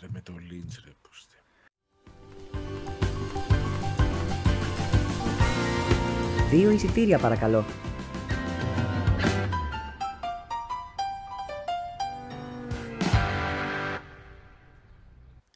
ρε, με το Lynch, ρε, πούστε. Δύο εισιτήρια παρακαλώ.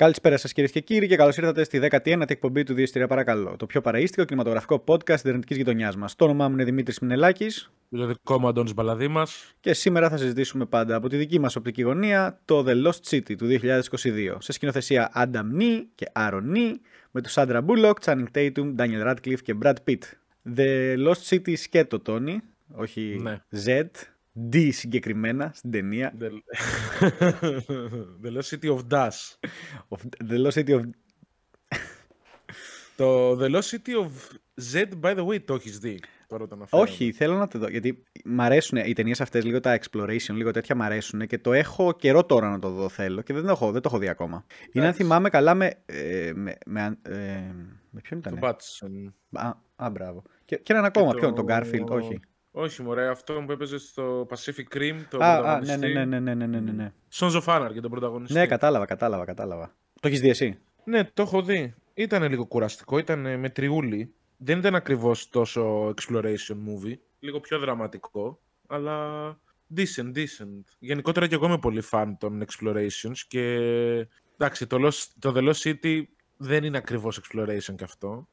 Καλησπέρα σας κυρίες και κύριοι και καλώς ήρθατε στη 19η εκπομπή του Δύο Παρακαλώ. Το πιο παραίστικο κινηματογραφικό podcast της Ιντερνετική γειτονιάς μας. Το όνομά μου είναι Δημήτρης Μινελάκης. Το δικό μου Αντώνης Μπαλαδήμας. Και σήμερα θα συζητήσουμε πάντα από τη δική μας οπτική γωνία το The Lost City του 2022. Σε σκηνοθεσία Adam Nee και Aaron Nee με τους Sandra Bullock, Channing Tatum, Daniel Radcliffe και Brad Pitt. The Lost City σκέτο, Τόνι. Όχι Ναι. Z. D συγκεκριμένα στην ταινία. The The Lost City of Dash. Of- The Lost City of Το The Lost City of Z, by the way, το έχεις δει. Τώρα το αναφέρω. Όχι, θέλω να το δω. Γιατί μ' αρέσουν οι ταινίες αυτές, λίγο τα exploration, λίγο τέτοια μ' αρέσουν και το έχω καιρό τώρα να το δω. Θέλω και δεν το έχω, δεν το έχω δει ακόμα. Είναι, αν θυμάμαι καλά, με. Ε, με, με, αν- ε, με ποιον Το ήταν. Batson. Α, α, μπράβο. Και, και έναν ακόμα, το- ποιον, τον Garfield, όχι. Όχι, μωρέ, αυτό που έπαιζε στο Pacific Rim, το Α, α, ναι, πρωταγωνιστή. ναι, ναι, ναι, ναι, ναι, ναι, ναι, ναι. Sons of Anarchy, τον πρωταγωνιστή. Ναι, κατάλαβα, κατάλαβα, κατάλαβα. Το έχεις δει εσύ; Ναι, το έχω δει. Ήταν λίγο κουραστικό, ήταν με τριούλι. Δεν ήταν ακριβώς τόσο exploration movie. Λίγο πιο δραματικό, αλλά decent, decent. Γενικότερα και εγώ είμαι πολύ fan των explorations και εντάξει, το, Lost, το The Lost City δεν είναι ακριβώς exploration και αυτό.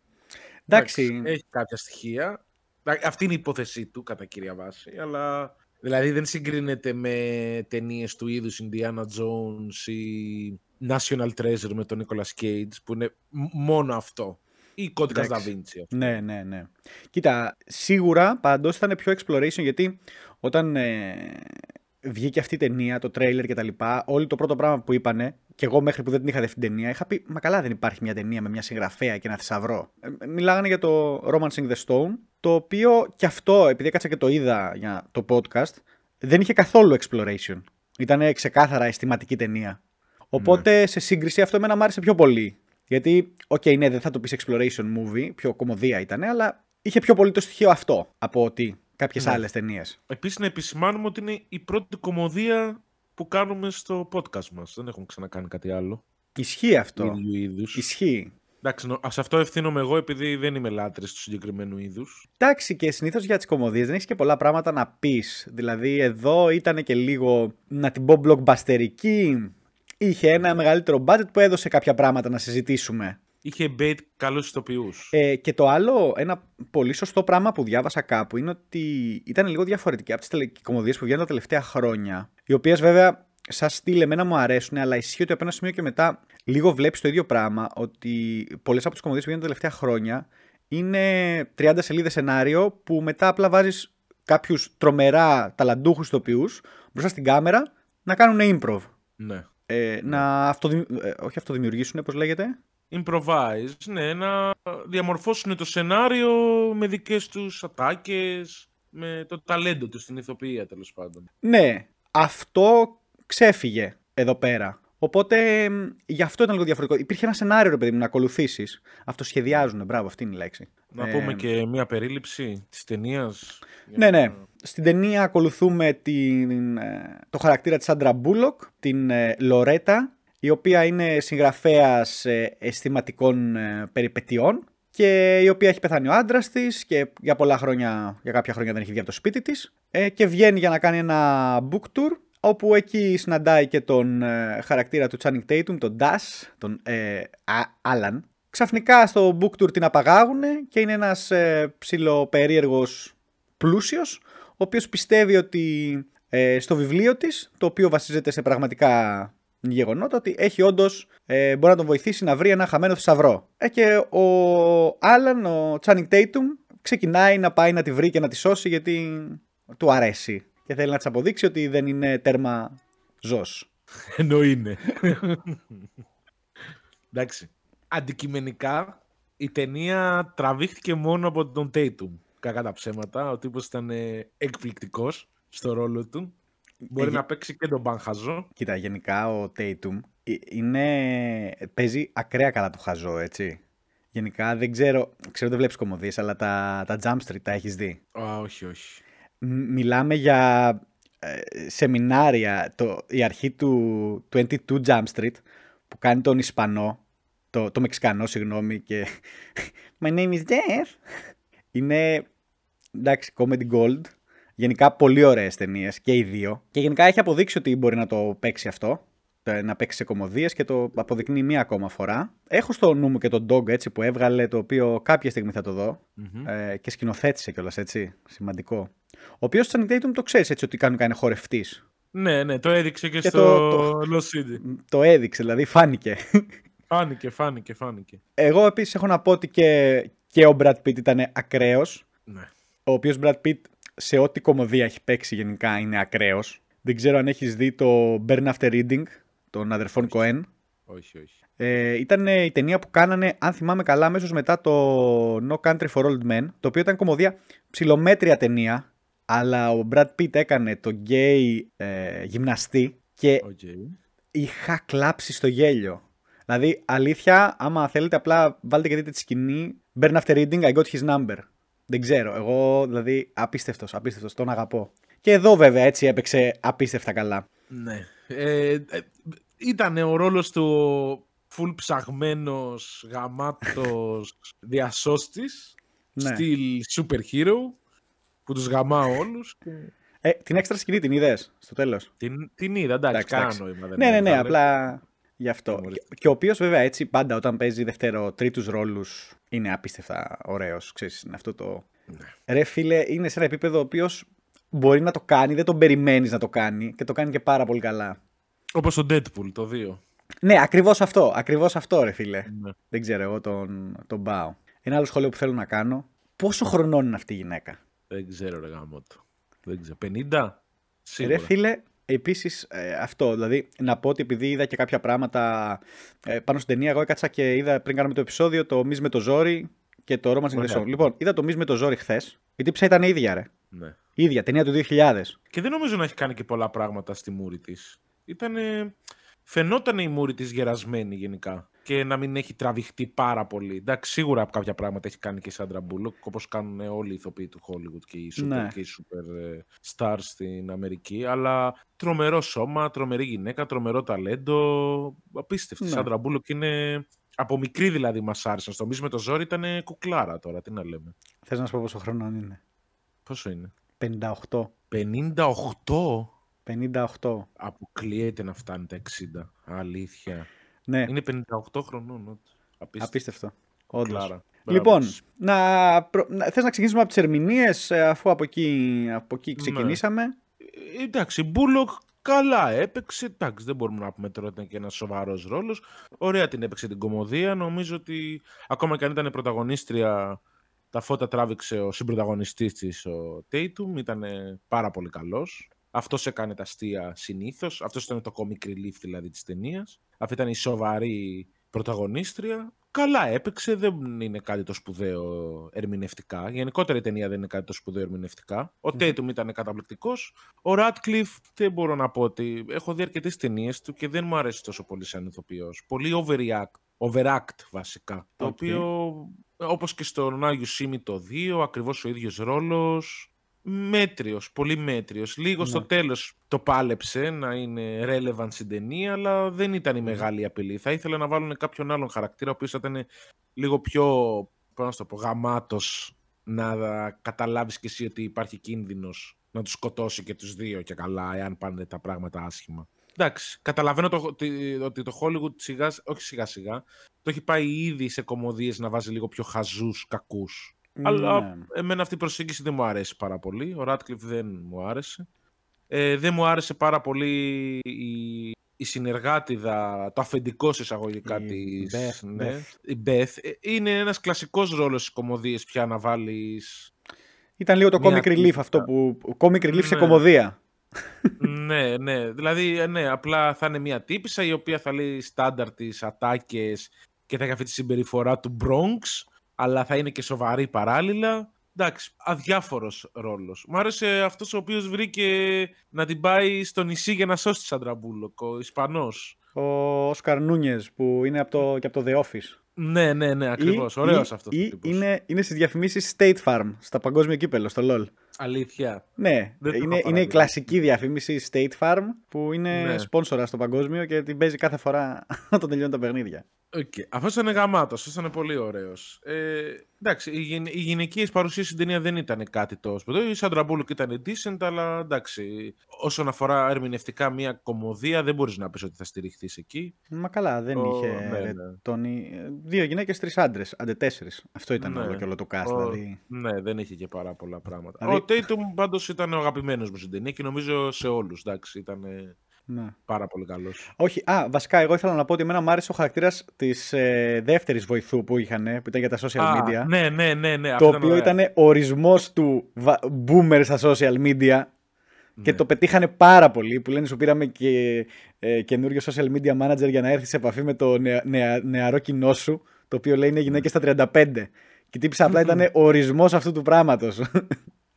Εντάξει. Έχει κάποια στοιχεία. Εντάξει, Αυτή είναι η υπόθεσή του κατά κύρια βάση, αλλά δηλαδή δεν συγκρίνεται με ταινίες του είδους Indiana Jones ή National Treasure με τον Nicolas Cage που είναι μ- μόνο αυτό. Ή κώδικας Da Εντάξει. Vinci. αυτό. Ναι, ναι, ναι. Κοίτα, σίγουρα πάντως ήταν πιο exploration γιατί όταν ε, βγήκε αυτή η ταινία, το τρέιλερ και τα λοιπά, όλο το πρώτο πράγμα που είπανε, και εγώ μέχρι που δεν την είχα δει αυτή την ταινία, είχα πει Μα καλά, δεν υπάρχει μια ταινία με μια συγγραφέα και ένα θησαυρό. Ε, μιλάγανε για το Romancing the Stone, το οποίο κι αυτό, επειδή έκατσα και το είδα για το podcast, δεν είχε καθόλου exploration. Ήταν ξεκάθαρα αισθηματική ταινία. Οπότε σε σύγκριση αυτό εμένα μου άρεσε πιο πολύ. Γιατί, οκ, ναι, δεν θα το πεις exploration movie, πιο κομμωδία ήταν, αλλά είχε πιο πολύ το στοιχείο αυτό από ότι κάποιες Ναι. άλλες ταινίες. Επίσης να επισημάνουμε ότι είναι η πρώτη κομμωδία που κάνουμε στο podcast μας. Δεν έχουμε ξανακάνει κάτι άλλο. Ισχύει αυτό. Ίδιου είδους. Ισχύει. Εντάξει, νο- σε αυτό ευθύνομαι εγώ επειδή δεν είμαι λάτρης του συγκεκριμένου είδους. Εντάξει, και συνήθως για τις κομμωδίες δεν έχεις και πολλά πράγματα να πεις. Δηλαδή, εδώ ήταν και λίγο να την πω blockbusterική. Είχε ένα μεγαλύτερο budget που έδωσε κάποια πράγματα να συζητήσουμε. Είχε bait καλούς ηθοποιούς. Ε, και το άλλο, ένα πολύ σωστό πράγμα που διάβασα κάπου είναι ότι ήταν λίγο διαφορετική από τις κομμωδίε που βγαίνουν τα τελευταία χρόνια. Οι οποίες βέβαια, σαν στυλ, εμένα μου αρέσουν, αλλά ισχύει ότι από ένα σημείο και μετά λίγο βλέπεις το ίδιο πράγμα. Ότι πολλές από τις κομμωδίες που βγαίνουν τα τελευταία χρόνια είναι 30 σελίδες σενάριο που μετά απλά βάζεις κάποιους τρομερά ταλαντούχους ηθοποιούς μπροστά στην κάμερα να κάνουν improv. Ναι. Ε, να αυτοδημι... ε, όχι αυτοδημιουργήσουν, πώς λέγεται. Improvise, ναι, να διαμορφώσουν το σενάριο με δικές τους ατάκες, με το ταλέντο τους στην ηθοποιία τέλος πάντων. Ναι, αυτό ξέφυγε εδώ πέρα. Οπότε μ, γι' αυτό ήταν λίγο διαφορετικό. Υπήρχε ένα σενάριο, ρε παιδί μου, να ακολουθήσεις. Αυτοσχεδιάζουν, μπράβο, αυτή είναι η λέξη. Να Ε, πούμε και μία περίληψη της ταινίας. Ναι, ναι. Στην ταινία ακολουθούμε την, ε, το χαρακτήρα της Άντρα Μπούλοκ, την ε, Λορέτα, η οποία είναι συγγραφέας ε, αισθηματικών ε, περιπετειών και η οποία έχει πεθάνει ο άντρας της και για πολλά χρόνια, για κάποια χρόνια δεν έχει βγει από το σπίτι της ε, και βγαίνει για να κάνει ένα book tour όπου εκεί συναντάει και τον ε, χαρακτήρα του Channing Tatum, τον Dash, τον ε, Α- Alan. Ξαφνικά στο book tour την απαγάγουν και είναι ένας ε, ψιλοπερίεργος πλούσιος, ο οποίος πιστεύει ότι ε, στο βιβλίο της, το οποίο βασίζεται σε πραγματικά γεγονότα, ότι έχει όντως, ε, μπορεί να τον βοηθήσει να βρει ένα χαμένο θησαυρό. Ε, και ο Άλαν, ο Channing Tatum, ξεκινάει να πάει να τη βρει και να τη σώσει γιατί του αρέσει. Και θέλει να της αποδείξει ότι δεν είναι τέρμα ζώος. Ενώ είναι. Εντάξει. Αντικειμενικά, η ταινία τραβήχτηκε μόνο από τον Tatum. Κακά τα ψέματα. Ο τύπος ήταν ε, εκπληκτικός στο ρόλο του. Μπορεί Ε, να παίξει και τον Μπανχαζό. Κοίτα, γενικά ο Tatum ε, είναι, παίζει ακραία καλά το χαζό, έτσι. Γενικά δεν ξέρω, ξέρω δεν βλέπεις κομμωδίες, αλλά τα, τα Jump Street τα έχεις δει. Α, όχι, όχι. Μ- Μιλάμε για ε, σεμινάρια, το, η αρχή του 22 Jump Street, που κάνει τον Ισπανό, το, το Μεξικανό, συγγνώμη, και My name is Jeff. Είναι, εντάξει, comedy gold. Γενικά πολύ ωραίες ταινίες και οι δύο. Και γενικά έχει αποδείξει ότι μπορεί να το παίξει αυτό. Να παίξει σε κομμωδίες και το αποδεικνύει μία ακόμα φορά. Έχω στο νου μου και τον Dog έτσι που έβγαλε, το οποίο κάποια στιγμή θα το δω. Ε, και σκηνοθέτησε κιόλας έτσι. Σημαντικό. Ο οποίος Channing Tatum το ξέρεις έτσι ότι κάνει, κάνει χορευτής. Ναι, ναι, το έδειξε και, Και στο το- Lost City. Το έδειξε, δηλαδή φάνηκε. Φάνηκε, φάνηκε, φάνηκε. Εγώ επίσης έχω να πω ότι και, και ο Brad Pitt ήταν ακραίος. Ναι. Ο οποίος Brad Pitt σε ό,τι κομμωδία έχει παίξει γενικά είναι ακραίος. Δεν ξέρω αν έχεις δει το Burn After Reading των αδερφών Cohen. Όχι, όχι. Ε, ήταν ε, η ταινία που κάνανε, αν θυμάμαι καλά, αμέσως μετά το No Country for Old Men, το οποίο ήταν κομμωδία ψιλομέτρια ταινία, αλλά ο Brad Pitt έκανε το γκέι, ε, γυμναστή και Οκ. είχα κλάψει στο γέλιο. Δηλαδή, αλήθεια, άμα θέλετε, απλά βάλτε και δείτε τη σκηνή. Burn after reading, I got his number. Δεν ξέρω. Εγώ, δηλαδή, απίστευτος, απίστευτος. Τον αγαπώ. Και εδώ, βέβαια, έτσι έπαιξε απίστευτα καλά. Ναι. Ε, ε, ήταν ο ρόλος του full ψαγμένος, γαμάτος, διασώστης, Ναι. στυλ super hero, που τους γαμά όλους. Ε, την έξτρα σκηνή την είδες στο τέλος; Την, την είδα, εντάξει, Εντάξει, κανένα εντάξει. νόημα δεν Ναι, ναι, ναι, έβγαλε. απλά γι' αυτό. Ορίστε. Και, και ο οποίος, βέβαια, έτσι πάντα όταν παίζει δεύτερο, τρίτους ρόλους είναι απίστευτα ωραίος. Ξέρεις, είναι αυτό το. Ναι. Ρε φίλε, είναι σε ένα επίπεδο ο οποίος μπορεί να το κάνει, δεν τον περιμένεις να το κάνει και το κάνει και πάρα πολύ καλά. Όπως το Deadpool, το 2. Ναι, ακριβώς αυτό. Ακριβώς αυτό, ρε φίλε. Ναι. Δεν ξέρω, εγώ τον, τον πάω. Ένα άλλο σχόλιο που θέλω να κάνω. Πόσο χρονών είναι αυτή η γυναίκα; Δεν ξέρω ρε γάμο του. Δεν ξέρω. 50? Σίγουρα. Ρε φίλε, επίσης αυτό. Δηλαδή, να πω ότι επειδή είδα και κάποια πράγματα ε, πάνω στην ταινία, εγώ έκατσα και είδα πριν κάνουμε το επεισόδιο το Μη με το ζόρι και το Romance in the Ωραία. Song. Λοιπόν, είδα το Μη με το ζόρι χθες. Η τύψα ήταν ίδια, ρε. Ναι. ίδια, ταινία του 2000. Και δεν νομίζω να έχει κάνει και πολλά πράγματα στη μούρη της. Ήτανε... Φαινόταν η μούρη της γερασμένη γενικά. Και να μην έχει τραβηχτεί πάρα πολύ. Εντάξει, σίγουρα κάποια πράγματα έχει κάνει και η Σάντρα Μπούλοκ, όπως κάνουν όλοι οι ηθοποιοί του Hollywood και οι super, Ναι. και οι super ε, stars στην Αμερική. Αλλά τρομερό σώμα, τρομερή γυναίκα, τρομερό ταλέντο. Απίστευτη. Η Ναι. Σάντρα Μπούλοκ είναι. Από μικρή δηλαδή μας άρεσαν. Στο μισό με το ζόρι ήταν κουκλάρα τώρα. Τι να λέμε. Θες να σου πω πόσο χρονών είναι; Πόσο είναι; 58. 58. 58. Αποκλείεται να φτάνει τα 60. Αλήθεια. Ναι, Είναι 58 χρονών. όντως. Απίστευτο. απίστευτο. Όντως. Κλάρα. Λοιπόν, Μπράβο. να, προ... να... θες να ξεκινήσουμε από τις ερμηνείες ε, αφού από εκεί, από εκεί ξεκινήσαμε; Ε, εντάξει, Μπούλοκ καλά έπαιξε. Εντάξει, δεν μπορούμε να πούμε τώρα ότι ήταν και ένας σοβαρός ρόλος. Ωραία την έπαιξε την κομμωδία. Νομίζω ότι ακόμα και αν ήταν πρωταγωνίστρια, τα φώτα τράβηξε ο συμπροταγωνιστής της, ο Τέιτουμ. Ήταν πάρα πολύ καλός. Αυτός έκανε τα αστεία συνήθως. Αυτός ήταν το comic relief δηλαδή της ταινίας. Αυτή ήταν η σοβαρή πρωταγωνίστρια. Καλά έπαιξε, δεν είναι κάτι το σπουδαίο ερμηνευτικά. Γενικότερα η ταινία δεν είναι κάτι το σπουδαίο ερμηνευτικά. Ο Τέιτουμ ήταν καταπληκτικός. Ο Ράτκλιφ δεν μπορώ να πω ότι έχω δει αρκετές ταινίες του και δεν μου αρέσει τόσο πολύ σαν ηθοποιός. Πολύ overact, overact βασικά. Το Οκ. οποίο όπως και στον Now You See Me το 2, ακριβώς ο ίδιος ρόλος. Μέτριος, πολύ μέτριος. Λίγο στο Ναι. τέλος το πάλεψε να είναι relevant στην ταινία, αλλά δεν ήταν η μεγάλη απειλή. Θα ήθελα να βάλουν κάποιον άλλον χαρακτήρα, ο οποίος θα ήταν λίγο πιο, πώς να σου το πω, γαμάτος, να καταλάβεις και εσύ ότι υπάρχει κίνδυνος να τους σκοτώσει και τους δύο και καλά, εάν πάνε τα πράγματα άσχημα. Εντάξει, καταλαβαίνω το, ότι, ότι το Hollywood σιγά, όχι σιγά σιγά, το έχει πάει ήδη σε κομμωδίες να βάζει λίγο πιο χαζούς, κακούς. Αλλά Ναι. εμένα αυτή η προσέγγιση δεν μου αρέσει πάρα πολύ. Ο Ράτκλιφ δεν μου άρεσε. Ε, δεν μου άρεσε πάρα πολύ η, η συνεργάτιδα, το αφεντικό σε εισαγωγικά Η της. Beth, ναι, Beth. Η Beth. Ε, Είναι ένας κλασικός ρόλος στις κομμωδίες πια να βάλεις... Ήταν λίγο το Μια comic relief τύπησα. αυτό που. Comic relief σε Ναι. κομμωδία. ναι, ναι. Δηλαδή, ε, ναι, απλά θα είναι μια τύπησα η οποία θα λέει στάνταρ τις ατάκες και θα έχει αυτή τη συμπεριφορά του Bronx, αλλά θα είναι και σοβαρή παράλληλα. Εντάξει, αδιάφορος ρόλος. Μ' άρεσε αυτός ο οποίος βρήκε να την πάει στο νησί για να σώσει τη Σάντρα Μπούλοκ, ο Ισπανός. Ο Όσκαρ Νούνιες που είναι από το, και από το The Office. Ναι, ναι, ναι, ακριβώς. Ωραίος αυτός. Ή είναι, είναι στις διαφημίσεις State Farm στα παγκόσμιο κύπελο, στο LOL. Αλήθεια. Ναι, είναι, είναι η κλασική διαφήμιση State Farm που είναι ναι. σπόνσορα στο παγκόσμιο και την παίζει κάθε φορά όταν τελειώνουν τα παιχνίδια. Okay. Αυτό ήταν γαμάτος, αυτό ήταν πολύ ωραίος. Ε, εντάξει, η, η γυναικεία παρουσία στην ταινία δεν ήταν κάτι τόσο. Η Σάντρα Μπούλουκ ήταν decent, αλλά εντάξει. Όσον αφορά ερμηνευτικά μια κομμωδία, δεν μπορείς να πεις ότι θα στηριχθείς εκεί. Μα καλά, δεν είχε. Ναι, ναι. Τόνι... Δύο γυναίκες, τρεις άντρες. Άντε τέσσερις. Αυτό ήταν ναι. όλο και όλο το cast. Ο... Δηλαδή. Ναι, δεν είχε και πάρα πολλά πράγματα. Δηλαδή... Ο Τέιτουμ πάντως ήταν ο αγαπημένος μου στην ταινία και νομίζω σε όλους. Ήταν ναι. Πάρα πολύ καλός. Όχι, α, βασικά εγώ ήθελα να πω ότι εμένα μου άρεσε ο χαρακτήρας της ε, δεύτερης βοηθού που είχαν, που ήταν για τα social media. Ναι, ναι, ναι. ναι το οποίο ήταν ορισμός του boomer στα social media. Και ναι. το πετύχανε πάρα πολύ. Που λένε σου πήραμε και ε, καινούριο social media manager για να έρθεις σε επαφή με το νεα, νεαρό κοινό σου. Το οποίο λέει είναι γυναίκες στα 35. Και τύψα απλά ήταν ορισμός αυτού του πράγματος.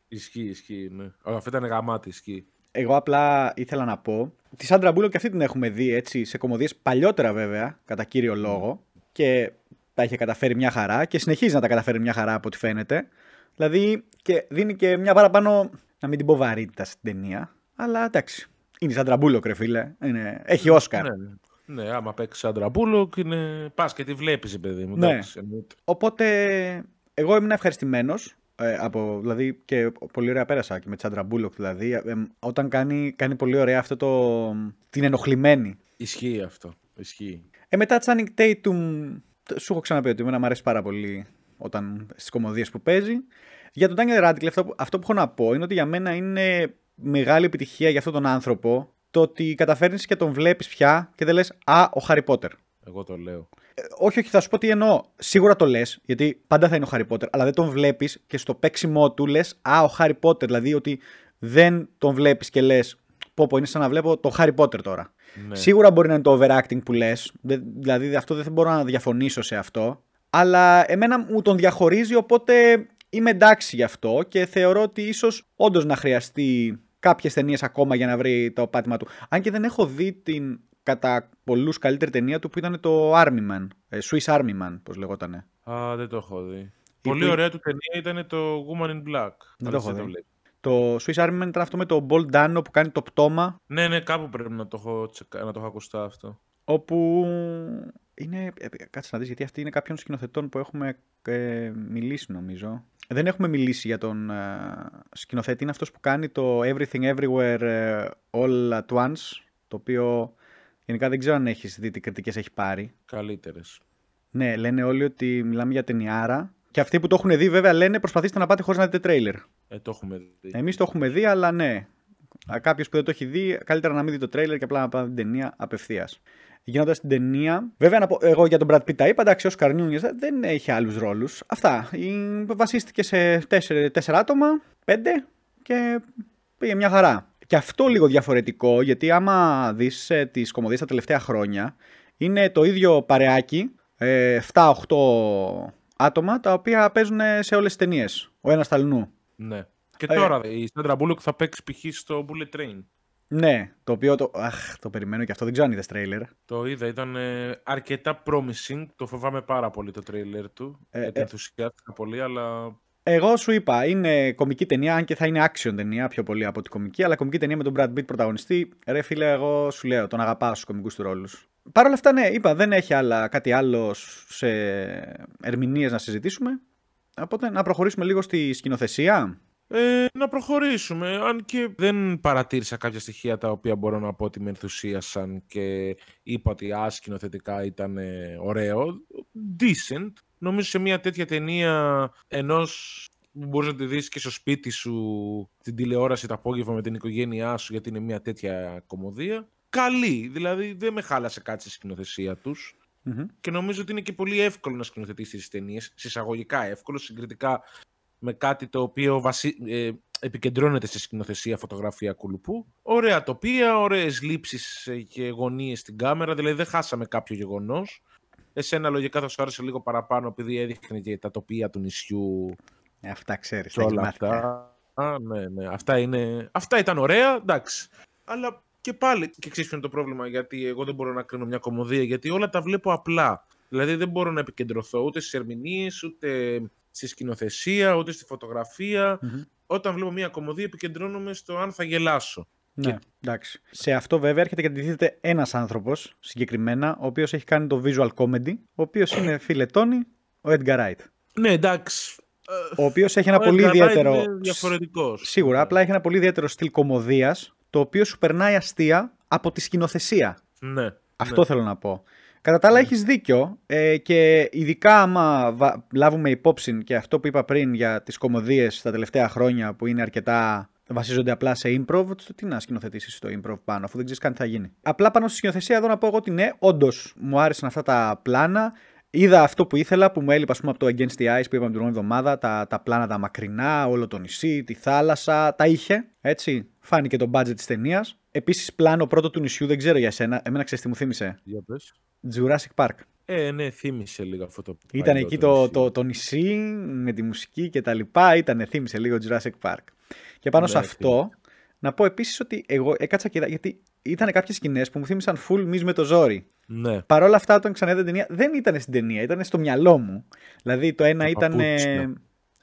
Ισχύει, ισχύει. Ναι. Αυτό ήταν γαμάτι, ισχύει. Εγώ απλά ήθελα να πω. Τη Σάντρα Μπούλο και αυτή την έχουμε δει έτσι σε κομμωδίες παλιότερα βέβαια, κατά κύριο λόγο. Και τα είχε καταφέρει μια χαρά και συνεχίζει να τα καταφέρει μια χαρά από ό,τι φαίνεται. Δηλαδή και δίνει και μια παραπάνω, να μην την πω βαρύτητα στην ταινία. Αλλά εντάξει. Είναι η Σάντρα Μπούλο, κρε φίλε. Είναι... Έχει Όσκαρ. Ναι, ναι. ναι άμα παίξει Σάντρα Μπούλο, είναι... πας και τη βλέπεις, παιδί μου. Ναι. Οπότε εγώ ήμουν ευχαριστημένος ε, από, δηλαδή, και πολύ ωραία πέρασα και με Τσάντρα Μπούλοκ. Δηλαδή, ε, όταν κάνει, κάνει πολύ ωραία αυτό το. την ενοχλημένη. Ισχύει αυτό. Ισχύει. Ε, μετά Τσάνινγκ Τέιτουμ. Σου έχω ξαναπεί ότι εμένα μου αρέσει πάρα πολύ όταν, στις κομμωδίες που παίζει. Για τον Daniel Radcliffe αυτό, αυτό που έχω να πω είναι ότι για μένα είναι μεγάλη επιτυχία για αυτόν τον άνθρωπο το ότι καταφέρνεις και τον βλέπεις πια και δεν λες Α, ο Χάρι Πότερ. Εγώ το λέω. Ε, όχι, όχι, θα σου πω τι εννοώ. Σίγουρα το λες, γιατί πάντα θα είναι ο Χάρι Πότερ, αλλά δεν τον βλέπεις και στο παίξιμό του λες Α, ο Χάρι Πότερ. Δηλαδή ότι δεν τον βλέπεις και λες Πω, πω, είναι σαν να βλέπω το Χάρι Πότερ τώρα. Ναι. Σίγουρα μπορεί να είναι το overacting που λες. Δηλαδή αυτό δεν μπορώ να διαφωνήσω σε αυτό. Αλλά εμένα μου τον διαχωρίζει, οπότε είμαι εντάξει γι' αυτό και θεωρώ ότι ίσως όντως να χρειαστεί κάποιες ταινίες ακόμα για να βρει το πάτημα του. Αν και δεν έχω δει την κατά πολλούς καλύτερη ταινία του που ήταν το Army Man. Ε, Swiss Army Man, πώς λεγότανε. Α, δεν το έχω δει. Πολύ ωραία του ταινία ήταν το Woman in Black. Δεν το έχω δει. Το Swiss Army Man ήταν αυτό με το Bold Dano που κάνει το πτώμα. Ναι, ναι, κάπου πρέπει να το έχω, να το έχω ακουστά αυτό. Όπου είναι. Ε, κάτσε να δεις, γιατί αυτή είναι κάποιον σκηνοθετών που έχουμε ε, μιλήσει, νομίζω. Δεν έχουμε μιλήσει για τον ε, σκηνοθέτη. Είναι αυτός που κάνει το Everything Everywhere ε, All at Once. Το οποίο Γενικά δεν ξέρω αν έχεις δει τι κριτικές έχει πάρει. Καλύτερες. Ναι, λένε όλοι ότι μιλάμε για ταινιάρα. Και αυτοί που το έχουν δει, βέβαια, λένε προσπαθήστε να πάτε χωρίς να δείτε τρέιλερ. Ε, το έχουμε δει. Εμείς το έχουμε δει, αλλά ναι. Κάποιος που δεν το έχει δει, καλύτερα να μην δει το τρέιλερ και απλά να πάει την ταινία απευθείας. Γίνοντας την ταινία. Βέβαια, να πω, εγώ για τον Brad Pitt τα είπα, εντάξει, ο Καρνιούνιε δεν έχει άλλους ρόλους. Αυτά. Βασίστηκε σε τέσσερα, τέσσερα άτομα, πέντε και πήγε μια χαρά και αυτό λίγο διαφορετικό, γιατί άμα δεις ε, τις κομμωδίες τα τελευταία χρόνια, είναι το ίδιο παρεάκι, ε, 7-8 άτομα, τα οποία παίζουν σε όλες τις ταινίες. ο ένας τ' αλλουνού. Ναι. Και τώρα ε, η Σάντρα Μπούλοκ θα παίξει π.χ. στο Bullet Train. Ναι, το οποίο το, αχ, το περιμένω και αυτό, δεν ξέρω αν είδες τρέιλερ. Το είδα, ήταν ε, αρκετά promising, το φοβάμαι πάρα πολύ το τρέιλερ του, ε, γιατί ε, ενθουσιάστηκα πολύ, αλλά εγώ σου είπα, είναι κομική ταινία, αν και θα είναι action ταινία πιο πολύ από την κομική, αλλά κομική ταινία με τον Brad Pitt πρωταγωνιστή. Ρε φίλε, εγώ σου λέω, τον αγαπάω στους κομικούς του ρόλους. Παρ' όλα αυτά, ναι, είπα, δεν έχει άλλα, κάτι άλλο σε ερμηνείες να συζητήσουμε. Οπότε να προχωρήσουμε λίγο στη σκηνοθεσία. Ε, να προχωρήσουμε. Αν και δεν παρατήρησα κάποια στοιχεία τα οποία μπορώ να πω ότι με ενθουσίασαν και είπα ότι ασκηνοθετικά ήταν ωραίο. Decent νομίζω σε μια τέτοια ταινία ενός που μπορείς να τη δεις και στο σπίτι σου την τηλεόραση το απόγευμα με την οικογένειά σου γιατί είναι μια τέτοια κομμωδία. Καλή, δηλαδή δεν με χάλασε κάτι στη σκηνοθεσία τους. Και νομίζω ότι είναι και πολύ εύκολο να σκηνοθετήσεις τι ταινίες. Συσσαγωγικά εύκολο, συγκριτικά με κάτι το οποίο βασι... ε, επικεντρώνεται στη σκηνοθεσία φωτογραφία κουλουπού. Ωραία τοπία, ωραίες λήψεις και γωνίες στην κάμερα. Δηλαδή δεν χάσαμε κάποιο γεγονός. Εσένα λογικά θα σου άρεσε λίγο παραπάνω επειδή έδειχνε και τα τοπία του νησιού. Ε, αυτά ξέρεις. όλα αυτά. Α, ναι, ναι. Αυτά, είναι... αυτά ήταν ωραία, εντάξει. Αλλά και πάλι, και ξέρεις ποιο είναι το πρόβλημα, γιατί εγώ δεν μπορώ να κρίνω μια κομμωδία, γιατί όλα τα βλέπω απλά. Δηλαδή δεν μπορώ να επικεντρωθώ ούτε στις ερμηνείες, ούτε στη σκηνοθεσία, ούτε στη φωτογραφία. Όταν βλέπω μια κομμωδία, επικεντρώνομαι στο αν θα γελάσω. Ναι, εντάξει. Σε αυτό βέβαια έρχεται και αντιτίθεται ένας άνθρωπος συγκεκριμένα, ο οποίος έχει κάνει το visual comedy, ο οποίος είναι φίλε Τόνι, ο Edgar Wright. Ναι, εντάξει. Ο οποίος έχει ένα Ο πολύ Edgar Wright ιδιαίτερο. είναι διαφορετικός. Σίγουρα, Ναι. απλά έχει ένα πολύ ιδιαίτερο στυλ κομμωδίας, το οποίο σου περνάει αστεία από τη σκηνοθεσία. Ναι. Αυτό ναι. θέλω να πω. Κατά τα άλλα, έχεις δίκιο. Ε, και ειδικά άμα βα- λάβουμε υπόψη και αυτό που είπα πριν για τις κομμωδίες τα τελευταία χρόνια που είναι αρκετά. Βασίζονται απλά σε improv. το Τι να σκηνοθετήσεις το improv πάνω, αφού δεν ξέρεις καν τι θα γίνει. Απλά πάνω στη σκηνοθεσία εδώ να πω εγώ ότι ναι, όντως μου άρεσαν αυτά τα πλάνα. Είδα αυτό που ήθελα, που μου έλειπε ας πούμε, από το Against the Ice που είπαμε την προηγούμενη εβδομάδα. Τα, τα πλάνα τα μακρινά, όλο το νησί, τη θάλασσα. Τα είχε. Έτσι. Φάνηκε το budget της ταινίας. Επίσης, πλάνο πρώτο του νησιού, δεν ξέρω για σένα. Εμένα ξέρεις τι μου θύμισε. Για πες. Jurassic Park. Ε, ναι, θύμισε λίγο αυτό το Ήταν παλιό εκεί το το, νησί. το, το νησί με τη μουσική και τα λοιπά. Ήταν, θύμισε λίγο Jurassic Park. Και πάνω Ναι, σε αυτό, να πω επίσης ότι εγώ έκατσα και είδα, γιατί ήταν κάποιες σκηνές που μου θύμισαν full μυς με το ζόρι. Ναι. Παρ' όλα αυτά, όταν ξαναείδα την ταινία, δεν ήταν στην ταινία, ήταν στο μυαλό μου. Δηλαδή, το ένα Τα ήταν. παπούτσια.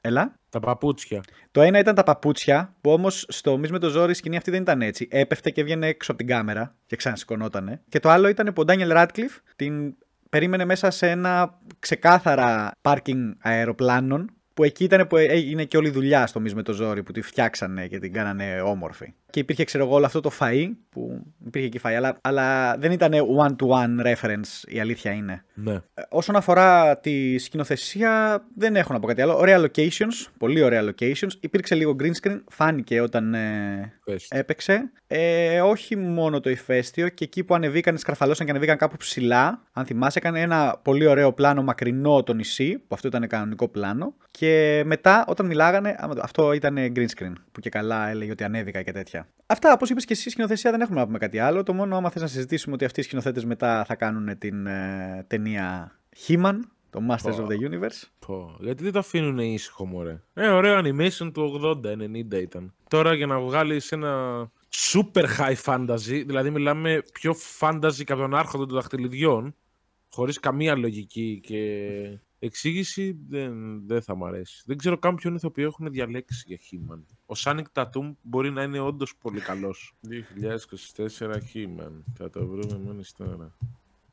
Ελά. Τα παπούτσια. Το ένα ήταν τα παπούτσια, που όμως στο μυς με το ζόρι η σκηνή αυτή δεν ήταν έτσι. Έπεφτε και έβγαινε έξω από την κάμερα και ξανασηκωνότανε. Και το άλλο ήταν που ο Ντάνιελ Ράτκλιφ την περίμενε μέσα σε ένα ξεκάθαρα πάρκινγκ αεροπλάνων. Που εκεί ήταν που έγινε και όλη η δουλειά στο μυς με το ζόρι, που τη φτιάξανε και την κάνανε όμορφη. Και υπήρχε, ξέρω εγώ, όλο αυτό το φαΐ, που υπήρχε εκεί φαΐ, αλλά, αλλά δεν ήταν one-to-one reference, η αλήθεια είναι. Ναι. Ε, Όσον αφορά τη σκηνοθεσία, δεν έχω να πω κάτι άλλο. Ωραία locations, πολύ ωραία locations. Υπήρξε λίγο green screen, φάνηκε όταν ε, Πες. έπαιξε. Ε, όχι μόνο το ηφαίστειο, και εκεί που ανεβήκαν, σκαρφαλώσαν και ανεβήκαν κάπου ψηλά. Αν θυμάσαι, έκανε ένα πολύ ωραίο πλάνο μακρινό το νησί, που αυτό ήταν κανονικό πλάνο. Και μετά, όταν μιλάγανε, άμα το- αυτό ήταν green screen, που και καλά έλεγε ότι ανέβηκα και τέτοια. Αυτά, όπως είπες και εσύ, σκηνοθεσία δεν έχουμε να πούμε κάτι άλλο. Το μόνο, άμα θες να συζητήσουμε ότι αυτοί οι σκηνοθέτες μετά θα κάνουν την ε, ταινία He-Man, το Masters of the Universe. Πω, γιατί δεν το αφήνουν ήσυχο, μωρέ. Ε, ωραίο animation του 80-90 ήταν. Τώρα για να βγάλεις ένα super high fantasy, δηλαδή μιλάμε πιο fantasy και από τον άρχοντα των δαχτυλιδιών, χωρίς καμία λογική και εξήγηση, δεν, δεν θα μ' αρέσει. Δεν ξέρω καν ποιον ηθοποιό έχουν διαλέξει για He-Man. Ο Channing Tatum μπορεί να είναι όντως πολύ καλός. 2024 He-Man. Θα το βρούμε μόλις τώρα.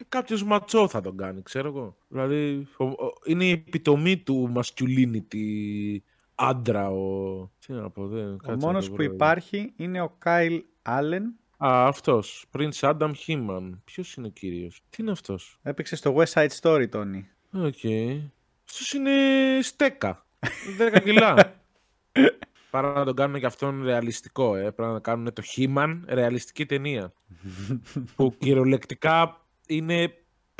Κάποιος ματσό θα τον κάνει, ξέρω εγώ. Δηλαδή, ο- ο- είναι η επιτομή του masculinity άντρα. Ο... Τι να πω, δεν. Ο κάτσε να μόνος το που βρω εδώ. υπάρχει είναι ο Κάιλ Άλεν. Α, αυτός. Prince Adam He-Man. Ποιος είναι ο κύριος; Τι είναι αυτός; Έπαιξε στο West Side Story, Τόνι. Οκ. Αυτός είναι στέκα. 10 κιλά. Παρά να τον κάνουν και αυτόν ρεαλιστικό, ε. Πρέπει να κάνουν το He-Man ρεαλιστική ταινία. που κυριολεκτικά είναι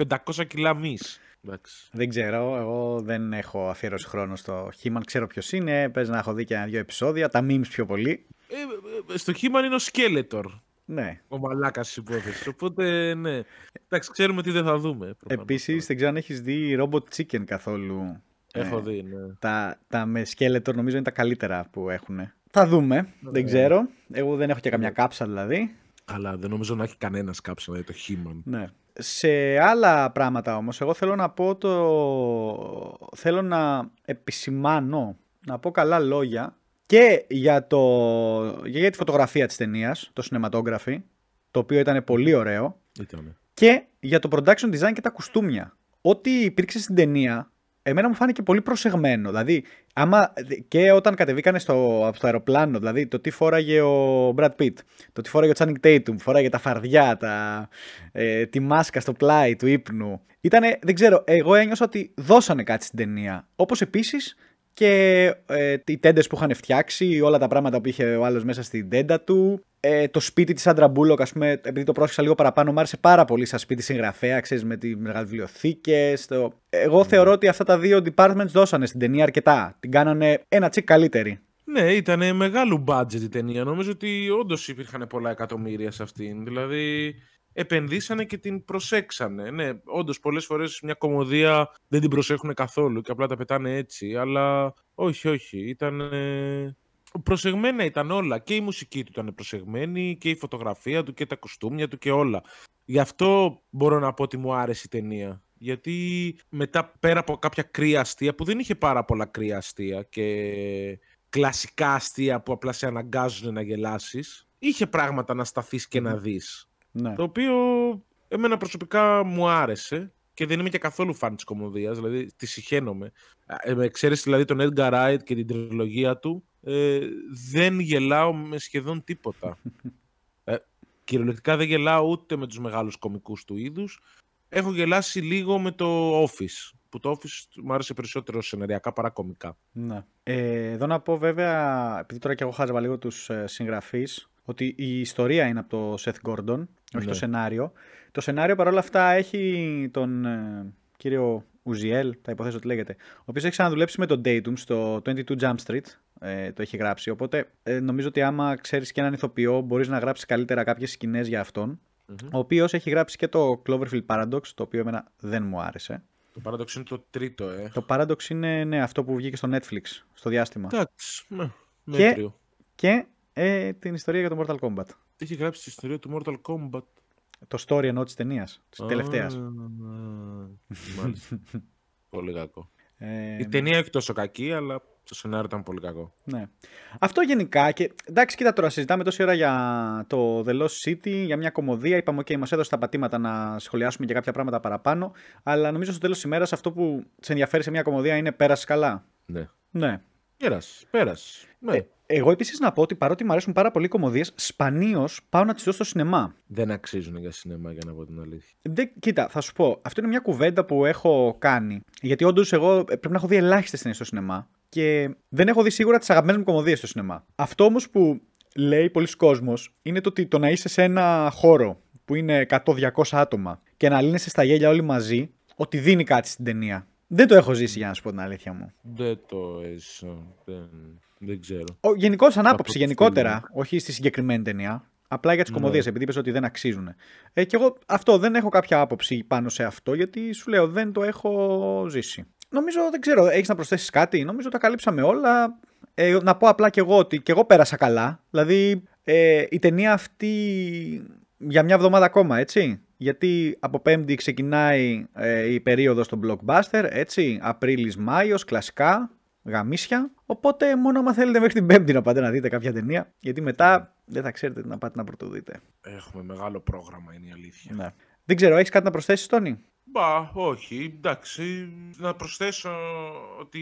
500 κιλά μυς. Εντάξει. Δεν ξέρω, εγώ δεν έχω αφιέρωση χρόνο στο He-Man. Ξέρω ποιος είναι, παίζει να έχω δει και ένα-δυο επεισόδια. Τα memes πιο πολύ. Ε, ε, στο He-Man είναι ο Skeletor. Ναι. Ο μαλάκας της υπόθεσης. Οπότε, ναι. Εντάξει, ξέρουμε τι δεν θα δούμε. προφανώς. Επίσης, δεν ξέρω αν έχεις δει Robot Chicken καθόλου. Έχω Ε, δει, ναι. Τα, τα με σκέλετο νομίζω είναι τα καλύτερα που έχουν. Θα δούμε. Ναι. Δεν ξέρω. Εγώ δεν έχω και καμιά κάψα δηλαδή. Αλλά δεν νομίζω να έχει κανένας κάψα να δει το He-Man. Ναι. Σε άλλα πράγματα όμως, εγώ θέλω να πω το... Θέλω να επισημάνω, να πω καλά λόγια και για, το... και για τη φωτογραφία της ταινίας, το cinematography, το οποίο ήταν πολύ ωραίο, Ήτανε. και για το production design και τα κουστούμια. Ό,τι υπήρξε στην ταινία, εμένα μου φάνηκε πολύ προσεγμένο. Δηλαδή, άμα και όταν κατεβήκανε στο, από το αεροπλάνο, δηλαδή το τι φόραγε ο Brad Pitt, το τι φόραγε ο Channing Tatum, φόραγε τα φαρδιά, τα, ε, τη μάσκα στο πλάι του ύπνου. Ήτανε, δεν ξέρω, εγώ ένιωσα ότι δώσανε κάτι στην ταινία. Όπως επίσης και ε, οι τέντες που είχαν φτιάξει, όλα τα πράγματα που είχε ο άλλος μέσα στην τέντα του. Ε, το σπίτι της Σάντρα Μπούλοκ, ας πούμε, επειδή το πρόσεξα λίγο παραπάνω, μου άρεσε πάρα πολύ σαν σπίτι συγγραφέα, ξέρεις, με τις μεγάλες βιβλιοθήκες. Το... Εγώ θεωρώ ότι αυτά τα δύο departments δώσανε στην ταινία αρκετά. Την κάνανε ένα τσικ καλύτερη. Ναι, ήταν μεγάλου budget η ταινία. Νομίζω ότι όντως υπήρχαν πολλά εκατομμύρια σε αυτήν. Δηλαδή, επενδύσανε και την προσέξανε. Ναι, όντως πολλές φορές μια κομμωδία δεν την προσέχουν καθόλου και απλά τα πετάνε έτσι. Αλλά όχι, όχι. Ήταν. ε, Προσεγμένα ήταν όλα. Και η μουσική του ήταν προσεγμένη και η φωτογραφία του και τα κουστούμια του και όλα. Γι' αυτό μπορώ να πω ότι μου άρεσε η ταινία. Γιατί μετά πέρα από κάποια κρύα αστεία που δεν είχε πάρα πολλά κρύα αστεία και κλασικά αστεία που απλά σε αναγκάζουν να γελάσεις, είχε πράγματα να σταθείς και να δεις. Ναι. Το οποίο εμένα προσωπικά μου άρεσε και δεν είμαι και καθόλου φαν της κομμωδίας, δηλαδή τη συχαίνομαι. Ε, με εξαίρεση δηλαδή τον Edgar Wright και την τριλογία του, ε, δεν γελάω με σχεδόν τίποτα. ε, κυριολεκτικά δεν γελάω ούτε με τους μεγάλους κομικούς του είδους. Έχω γελάσει λίγο με το Office, που το Office μου άρεσε περισσότερο σενεριακά παρά κομικά. Ναι. Ε, εδώ να πω βέβαια, επειδή τώρα και εγώ χάζευα λίγο τους ε, συγγραφείς, ότι η ιστορία είναι από το Seth Gordon, όχι Ναι. το σενάριο. Το σενάριο παρόλα αυτά έχει τον ε, κύριο Ουζιέλ, θα υποθέσω ότι λέγεται, ο οποίος έχει ξαναδουλέψει με τον Datum στο 22 Jump Street, ε, το έχει γράψει. Οπότε ε, νομίζω ότι άμα ξέρεις και έναν ηθοποιό, μπορείς να γράψεις καλύτερα κάποιες σκηνές για αυτον Μμμ. Ο οποίος έχει γράψει και το Cloverfield Paradox, το οποίο εμένα δεν μου άρεσε. Το Paradox είναι το τρίτο, ε. Το Paradox είναι ναι, αυτό που βγήκε στο Netflix, στο διάστημα. Εντάξει, ναι, Και- μέτριο. Και ε, την ιστορία για το Mortal Kombat. Έχει γράψει τη ιστορία του Mortal Kombat. Το story εννοώ της ταινίας, της τελευταίας. Α, Μάλιστα. πολύ κακό. Ε, Η ταινία όχι τόσο κακή, αλλά το σενάριο ήταν πολύ κακό. ναι. Αυτό γενικά και εντάξει κοίτα τώρα συζητάμε τόση ώρα για το The Lost City, για μια κομμωδία, είπαμε ok μας έδωσε τα πατήματα να σχολιάσουμε για κάποια πράγματα παραπάνω, αλλά νομίζω στο τέλος της ημέρας αυτό που σε ενδιαφέρει σε μια κομμωδία είναι πέρασες καλά. Ναι. Ναι. Πέρασες, πέρασες. Ναι. Ε, εγώ επίσης να πω ότι παρότι μου αρέσουν πάρα πολύ οι κομμωδίες, σπανίως πάω να τις δω στο σινεμά. Δεν αξίζουν για σινεμά, για να πω την αλήθεια. Δεν, κοίτα, θα σου πω. Αυτό είναι μια κουβέντα που έχω κάνει. Γιατί όντως εγώ ε, πρέπει να έχω δει ελάχιστες ταινίες στο σινεμά και δεν έχω δει σίγουρα τις αγαπημένες μου κομμωδίες στο σινεμά. Αυτό όμως που λέει πολλοί κόσμος είναι το ότι το να είσαι σε ένα χώρο που είναι 100-200 άτομα και να λύνεσαι στα γέλια όλοι μαζί, ότι δίνει κάτι στην ταινία. Δεν το έχω ζήσει για να σου πω την αλήθεια μου. Δεν το έζησα. Δεν, δεν ξέρω. Ο, γενικώς σαν Από άποψη, το γενικότερα, όχι στη συγκεκριμένη ταινία. Απλά για τις Ναι. κομμωδίες, επειδή είπες ότι δεν αξίζουν. Ε, και εγώ αυτό δεν έχω κάποια άποψη πάνω σε αυτό, γιατί σου λέω δεν το έχω ζήσει. Νομίζω, δεν ξέρω, έχεις να προσθέσεις κάτι; Νομίζω τα καλύψαμε όλα. Ε, να πω απλά κι εγώ ότι κι εγώ πέρασα καλά. Δηλαδή, ε, η ταινία αυτή για μια εβδομάδα ακόμα, έτσι. Γιατί από Πέμπτη ξεκινάει ε, η περίοδος των blockbuster, έτσι. Απρίλης, Μάιος, κλασικά, γαμίσια. Οπότε μόνο άμα θέλετε μέχρι την Πέμπτη να πάτε να δείτε κάποια ταινία. Γιατί μετά δεν θα ξέρετε τι να πάτε να πρωτοδείτε. Έχουμε μεγάλο πρόγραμμα, είναι η αλήθεια. Ναι. Δεν ξέρω, έχεις κάτι να προσθέσεις, Τόνι; Μπα, όχι, εντάξει. Να προσθέσω ότι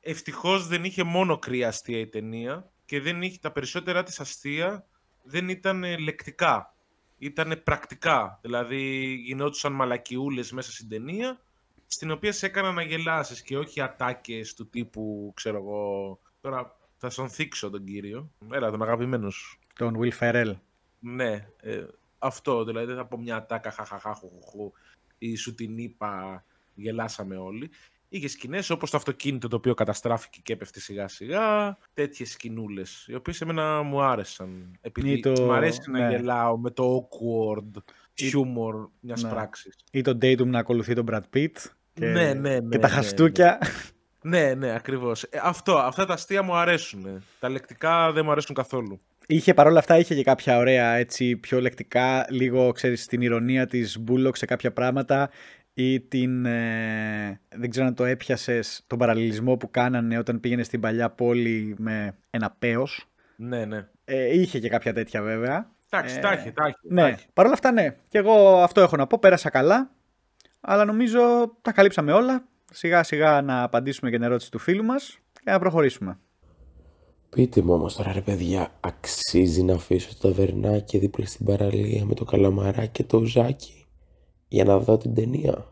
ευτυχώς δεν είχε μόνο κρύα αστεία η ταινία και δεν είχε τα περισσότερα της αστεία δεν ήταν ε, λεκτικά. Ήταν πρακτικά. Δηλαδή γινόντουσαν μαλακιούλες μέσα στην ταινία στην οποία σε έκανα να γελάσεις και όχι ατάκες του τύπου, ξέρω εγώ, τώρα θα στον θίξω τον κύριο. Έλα, τον αγαπημένος σου. Τον Will Ferrell. Ναι, ε, αυτό δηλαδή δεν θα πω μια ατάκα χαχαχά χουχουχού ή σου την είπα γελάσαμε όλοι. Είχε σκηνές όπως το αυτοκίνητο το οποίο καταστράφηκε και έπεφτε σιγά σιγά. Τέτοιες σκηνούλες, οι οποίες εμένα μου άρεσαν. Επειδή Ή το- μου αρέσει να ναι. γελάω με το awkward humor μιας Ναι. πράξης. Ή τον Datum να ακολουθεί τον Brad Pitt. Και, Ναι, ναι, ναι, και τα ναι, χαστούκια. Ναι, ναι, ακριβώς. αυτό, αυτά τα αστεία μου αρέσουν. Τα λεκτικά δεν μου αρέσουν καθόλου. Είχε παρόλα αυτά είχε και κάποια ωραία έτσι πιο λεκτικά, λίγο ξέρεις την ηρωνία της Bullock σε κάποια πράγματα ή την, ε, δεν ξέρω αν το έπιασες, τον παραλληλισμό που κάνανε όταν πήγαινε στην παλιά πόλη με ένα πέος. Ναι, ναι. Ε, είχε και κάποια τέτοια βέβαια. Εντάξει, Ε, τα έχει, τα έχει. τα Ναι, έχει. παρόλα αυτά ναι. Και εγώ αυτό έχω να πω, πέρασα καλά, αλλά νομίζω τα καλύψαμε όλα. Σιγά σιγά να απαντήσουμε και την ερώτηση του φίλου μας και να προχωρήσουμε. Πείτε μου όμως τώρα ρε παιδιά, αξίζει να αφήσω το ταβερνάκι δίπλα στην παραλία με το καλαμαράκι και το ουζάκι για να δω την ταινία;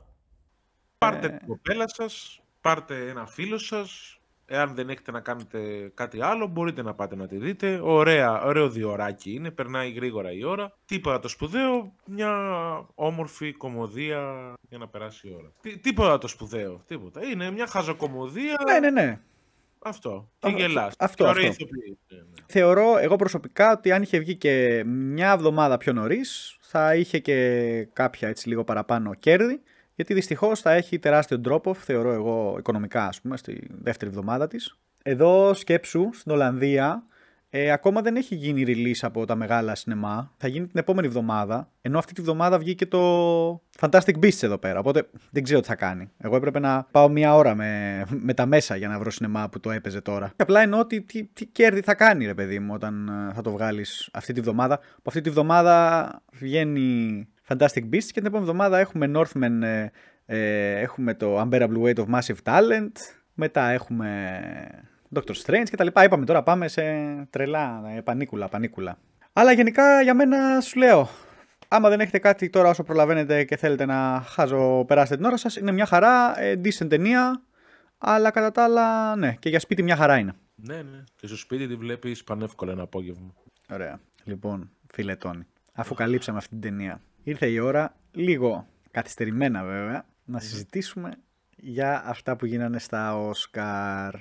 Πάρτε Ε. την κοπέλα σας, πάρτε ένα φίλο σας. Εάν δεν έχετε να κάνετε κάτι άλλο, μπορείτε να πάτε να τη δείτε. Ωραία, ωραίο διωράκι είναι, περνάει γρήγορα η ώρα. Τίποτα το σπουδαίο, μια όμορφη κομμωδία για να περάσει η ώρα. Τι, τίποτα το σπουδαίο, τίποτα. Είναι μια χαζοκομμωδία, Ναι, ναι, ναι. αυτό. Και Α, γελάς. αυτό, Και ωραία αυτό. ηθοποιοί. Ναι, ναι. Θεωρώ εγώ προσωπικά ότι αν είχε βγει και μια εβδομάδα πιο νωρίς, θα είχε και κάποια έτσι λίγο παραπάνω κέρδη. Γιατί δυστυχώς θα έχει τεράστιο drop-off, θεωρώ εγώ, οικονομικά, ας πούμε, στη δεύτερη εβδομάδα της. Εδώ σκέψου στην Ολλανδία ε, ακόμα δεν έχει γίνει release από τα μεγάλα σινεμά. Θα γίνει την επόμενη εβδομάδα. Ενώ αυτή τη βδομάδα βγήκε το Fantastic Beasts εδώ πέρα. Οπότε δεν ξέρω τι θα κάνει. Εγώ έπρεπε να πάω μία ώρα με, με τα μέσα για να βρω σινεμά που το έπαιζε τώρα. Και απλά εννοώ ότι τι, τι κέρδη θα κάνει, ρε παιδί μου, όταν ε, θα το βγάλεις αυτή τη βδομάδα. Από αυτή τη βδομάδα βγαίνει Fantastic Beasts και την επόμενη εβδομάδα έχουμε Northman, ε, ε, έχουμε το Unbearable Weight of Massive Talent. Μετά έχουμε Doctor Strange και τα λοιπά. Είπαμε τώρα πάμε σε τρελά, ε, πανίκουλα, πανίκουλα. Αλλά γενικά για μένα σου λέω, άμα δεν έχετε κάτι τώρα όσο προλαβαίνετε και θέλετε να χάζω περάσετε την ώρα σας, είναι μια χαρά, ε, decent ταινία, αλλά κατά τα άλλα, ναι, και για σπίτι μια χαρά είναι. Ναι, ναι. Και στο σπίτι τη βλέπεις πανεύκολα ένα απόγευμα. Ωραία. Λοιπόν, φίλε Τόνι, αφού καλύψαμε αυτή την ταινία, ήρθε η ώρα, λίγο καθυστερημένα βέβαια, να συζητήσουμε για αυτά που γίνανε στα Όσκαρ.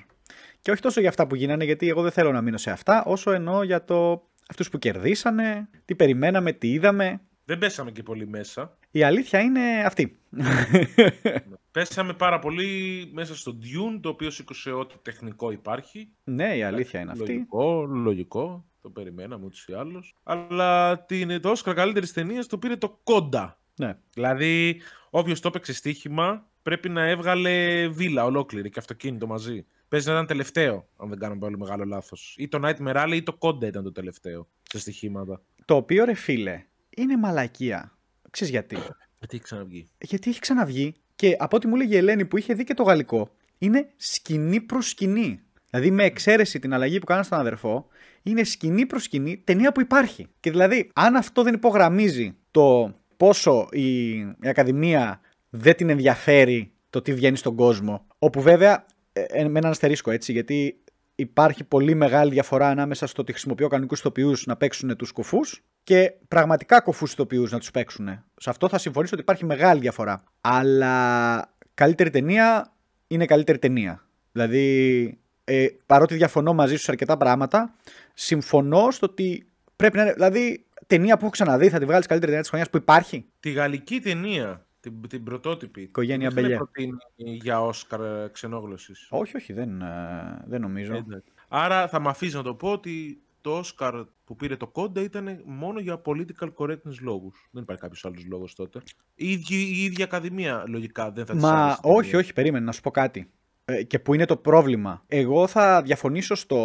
Και όχι τόσο για αυτά που γίνανε, γιατί εγώ δεν θέλω να μείνω σε αυτά, όσο εννοώ για το αυτούς που κερδίσανε, τι περιμέναμε, τι είδαμε. Δεν πέσαμε και πολύ μέσα. Η αλήθεια είναι αυτή. Πέσαμε πάρα πολύ μέσα στο Dune, το οποίο σήκωσε ό,τι τεχνικό υπάρχει. ναι, η αλήθεια είναι αυτή. Λογικό, λογικό. Το περιμέναμε ούτως ή άλλως. Αλλά την, το Oscar καλύτερης ταινίας το πήρε το Κόντα. Ναι. Δηλαδή, όποιος το έπαιξε στοίχημα πρέπει να έβγαλε βίλα ολόκληρη και αυτοκίνητο μαζί. Παίζει να ήταν τελευταίο, αν δεν κάνω πολύ μεγάλο λάθος. Ή το Nightmare Alley ή το Κόντα ήταν το τελευταίο σε στοιχήματα. Το οποίο ρε φίλε, είναι μαλακία. Ξέρεις γιατί. Γιατί έχει ξαναβγεί. Γιατί έχει ξαναβγεί και από ό,τι μου έλεγε η Ελένη που είχε δει και το γαλλικό, είναι σκηνή προς σκηνή. Δηλαδή με εξαίρεση την αλλαγή που κάνανε στον αδερφό, είναι σκηνή προς σκηνή ταινία που υπάρχει. Και δηλαδή, αν αυτό δεν υπογραμμίζει το πόσο η, η Ακαδημία δεν την ενδιαφέρει το τι βγαίνει στον κόσμο, όπου βέβαια ε, ε, με έναν αστερίσκο έτσι, γιατί υπάρχει πολύ μεγάλη διαφορά ανάμεσα στο ότι χρησιμοποιώ κανονικούς ηθοποιούς να παίξουν τους κοφού και πραγματικά κοφού ηθοποιούς να τους παίξουν. Σε αυτό θα συμφωνήσω ότι υπάρχει μεγάλη διαφορά. Αλλά καλύτερη ταινία είναι καλύτερη ταινία. Δηλαδή, ε, παρότι διαφωνώ μαζί σου σε αρκετά πράγματα, συμφωνώ στο ότι πρέπει να είναι. Δηλαδή, ταινία που έχω ξαναδεί, θα τη βγάλεις καλύτερη ταινία της χρονιάς που υπάρχει. Τη γαλλική ταινία, την, την πρωτότυπη. Οικογένεια την είχαν Μπελιέ. προτείνει για Όσκαρ ξενόγλωση. Όχι, όχι, δεν, ε, δεν νομίζω. Άρα θα με αφήσεις να το πω ότι το Όσκαρ που πήρε το Κόντα ήταν μόνο για political correctness λόγους. Δεν υπάρχει κάποιος άλλος λόγος τότε. Η ίδια, η ίδια Ακαδημία λογικά δεν θα της Μα άρεσε η όχι, ταινία. όχι, περίμενε να σου πω κάτι. Ε, και που είναι το πρόβλημα. Εγώ θα διαφωνήσω στο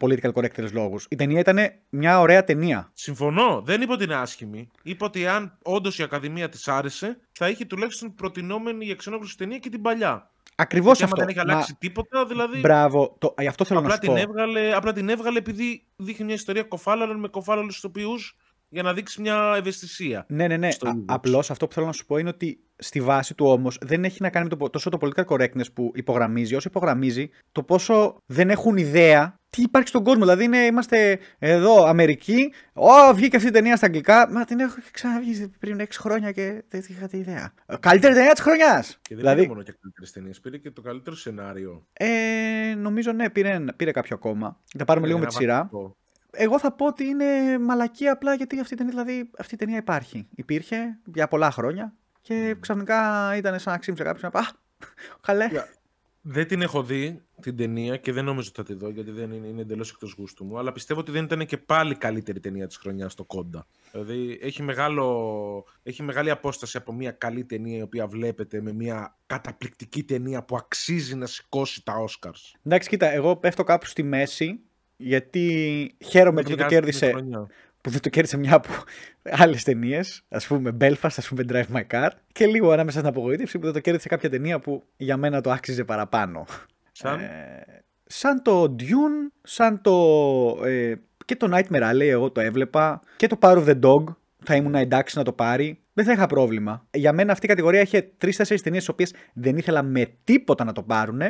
political correctness λόγους. Η ταινία ήταν μια ωραία ταινία. Συμφωνώ. Δεν είπα ότι είναι άσχημη. Είπα ότι αν όντως η Ακαδημία της άρεσε, θα είχε τουλάχιστον προτινόμενη για ξενόγλωση ταινία και την παλιά. Ακριβώς Και άμα αυτό. δεν έχει αλλάξει τίποτα, δηλαδή. Μπράβο, το, γι' αυτό θέλω να Απλά σου πω. την, έβγαλε, απλά την έβγαλε επειδή δείχνει μια ιστορία κοφάλαλων με κοφάλαλους ηθοποιούς για να δείξεις μια ευαισθησία. Ναι, ναι, ναι. στο είδος. Απλώς αυτό που θέλω να σου πω είναι ότι στη βάση του όμως δεν έχει να κάνει με το, τόσο το political correctness που υπογραμμίζει, όσο υπογραμμίζει το πόσο δεν έχουν ιδέα τι υπάρχει στον κόσμο. Δηλαδή είναι, είμαστε εδώ Αμερική, Ω, βγήκε αυτή η ταινία στα αγγλικά. Μα την έχω ξαναβγεί πριν 6 χρόνια και δεν είχατε ιδέα. Ε, Καλύτερη ταινία της χρονιάς! Και δεν Δηλαδή, πήρε μόνο και καλύτερες ταινίες, πήρε και το καλύτερο σενάριο. ε, νομίζω ναι, πήρε, πήρε κάποιο ακόμα. Θα πάρουμε λίγο με Ένα τη σειρά. βαθμό. Εγώ θα πω ότι είναι μαλακή απλά γιατί αυτή η ταινία, δηλαδή, αυτή η ταινία υπάρχει. Υπήρχε για πολλά χρόνια και ξαφνικά ήταν σαν να ξύμψε κάποιος να πει Α, καλέ. Δεν την έχω δει την ταινία και δεν νομίζω ότι θα τη δω γιατί δεν είναι, είναι εντελώς εκτός γούστου μου. Αλλά πιστεύω ότι δεν ήταν και πάλι καλύτερη ταινία της χρονιάς στο Κόντα. Δηλαδή έχει, μεγάλο, έχει μεγάλη απόσταση από μια καλή ταινία η οποία βλέπετε με μια καταπληκτική ταινία που αξίζει να σηκώσει τα Oscars. Εντάξει, κοίτα, εγώ πέφτω κάπου στη μέση γιατί χαίρομαι που δεν το κέρδισε, που δεν το κέρδισε μια από άλλες ταινίες. Α πούμε Belfast, ας πούμε Drive My Car. Και λίγο ανάμεσα στην απογοήτευση που δεν το κέρδισε κάποια ταινία που για μένα το άξιζε παραπάνω. Σαν; Ε, σαν το Dune, σαν το. Ε, και το Nightmare Alley, εγώ το έβλεπα. Και το Power of the Dog, θα ήμουν εντάξει να το πάρει. Δεν θα είχα πρόβλημα. Για μένα αυτή η κατηγορία είχε τρει-τέσσερι ταινίες, τι οποίες δεν ήθελα με τίποτα να το πάρουν.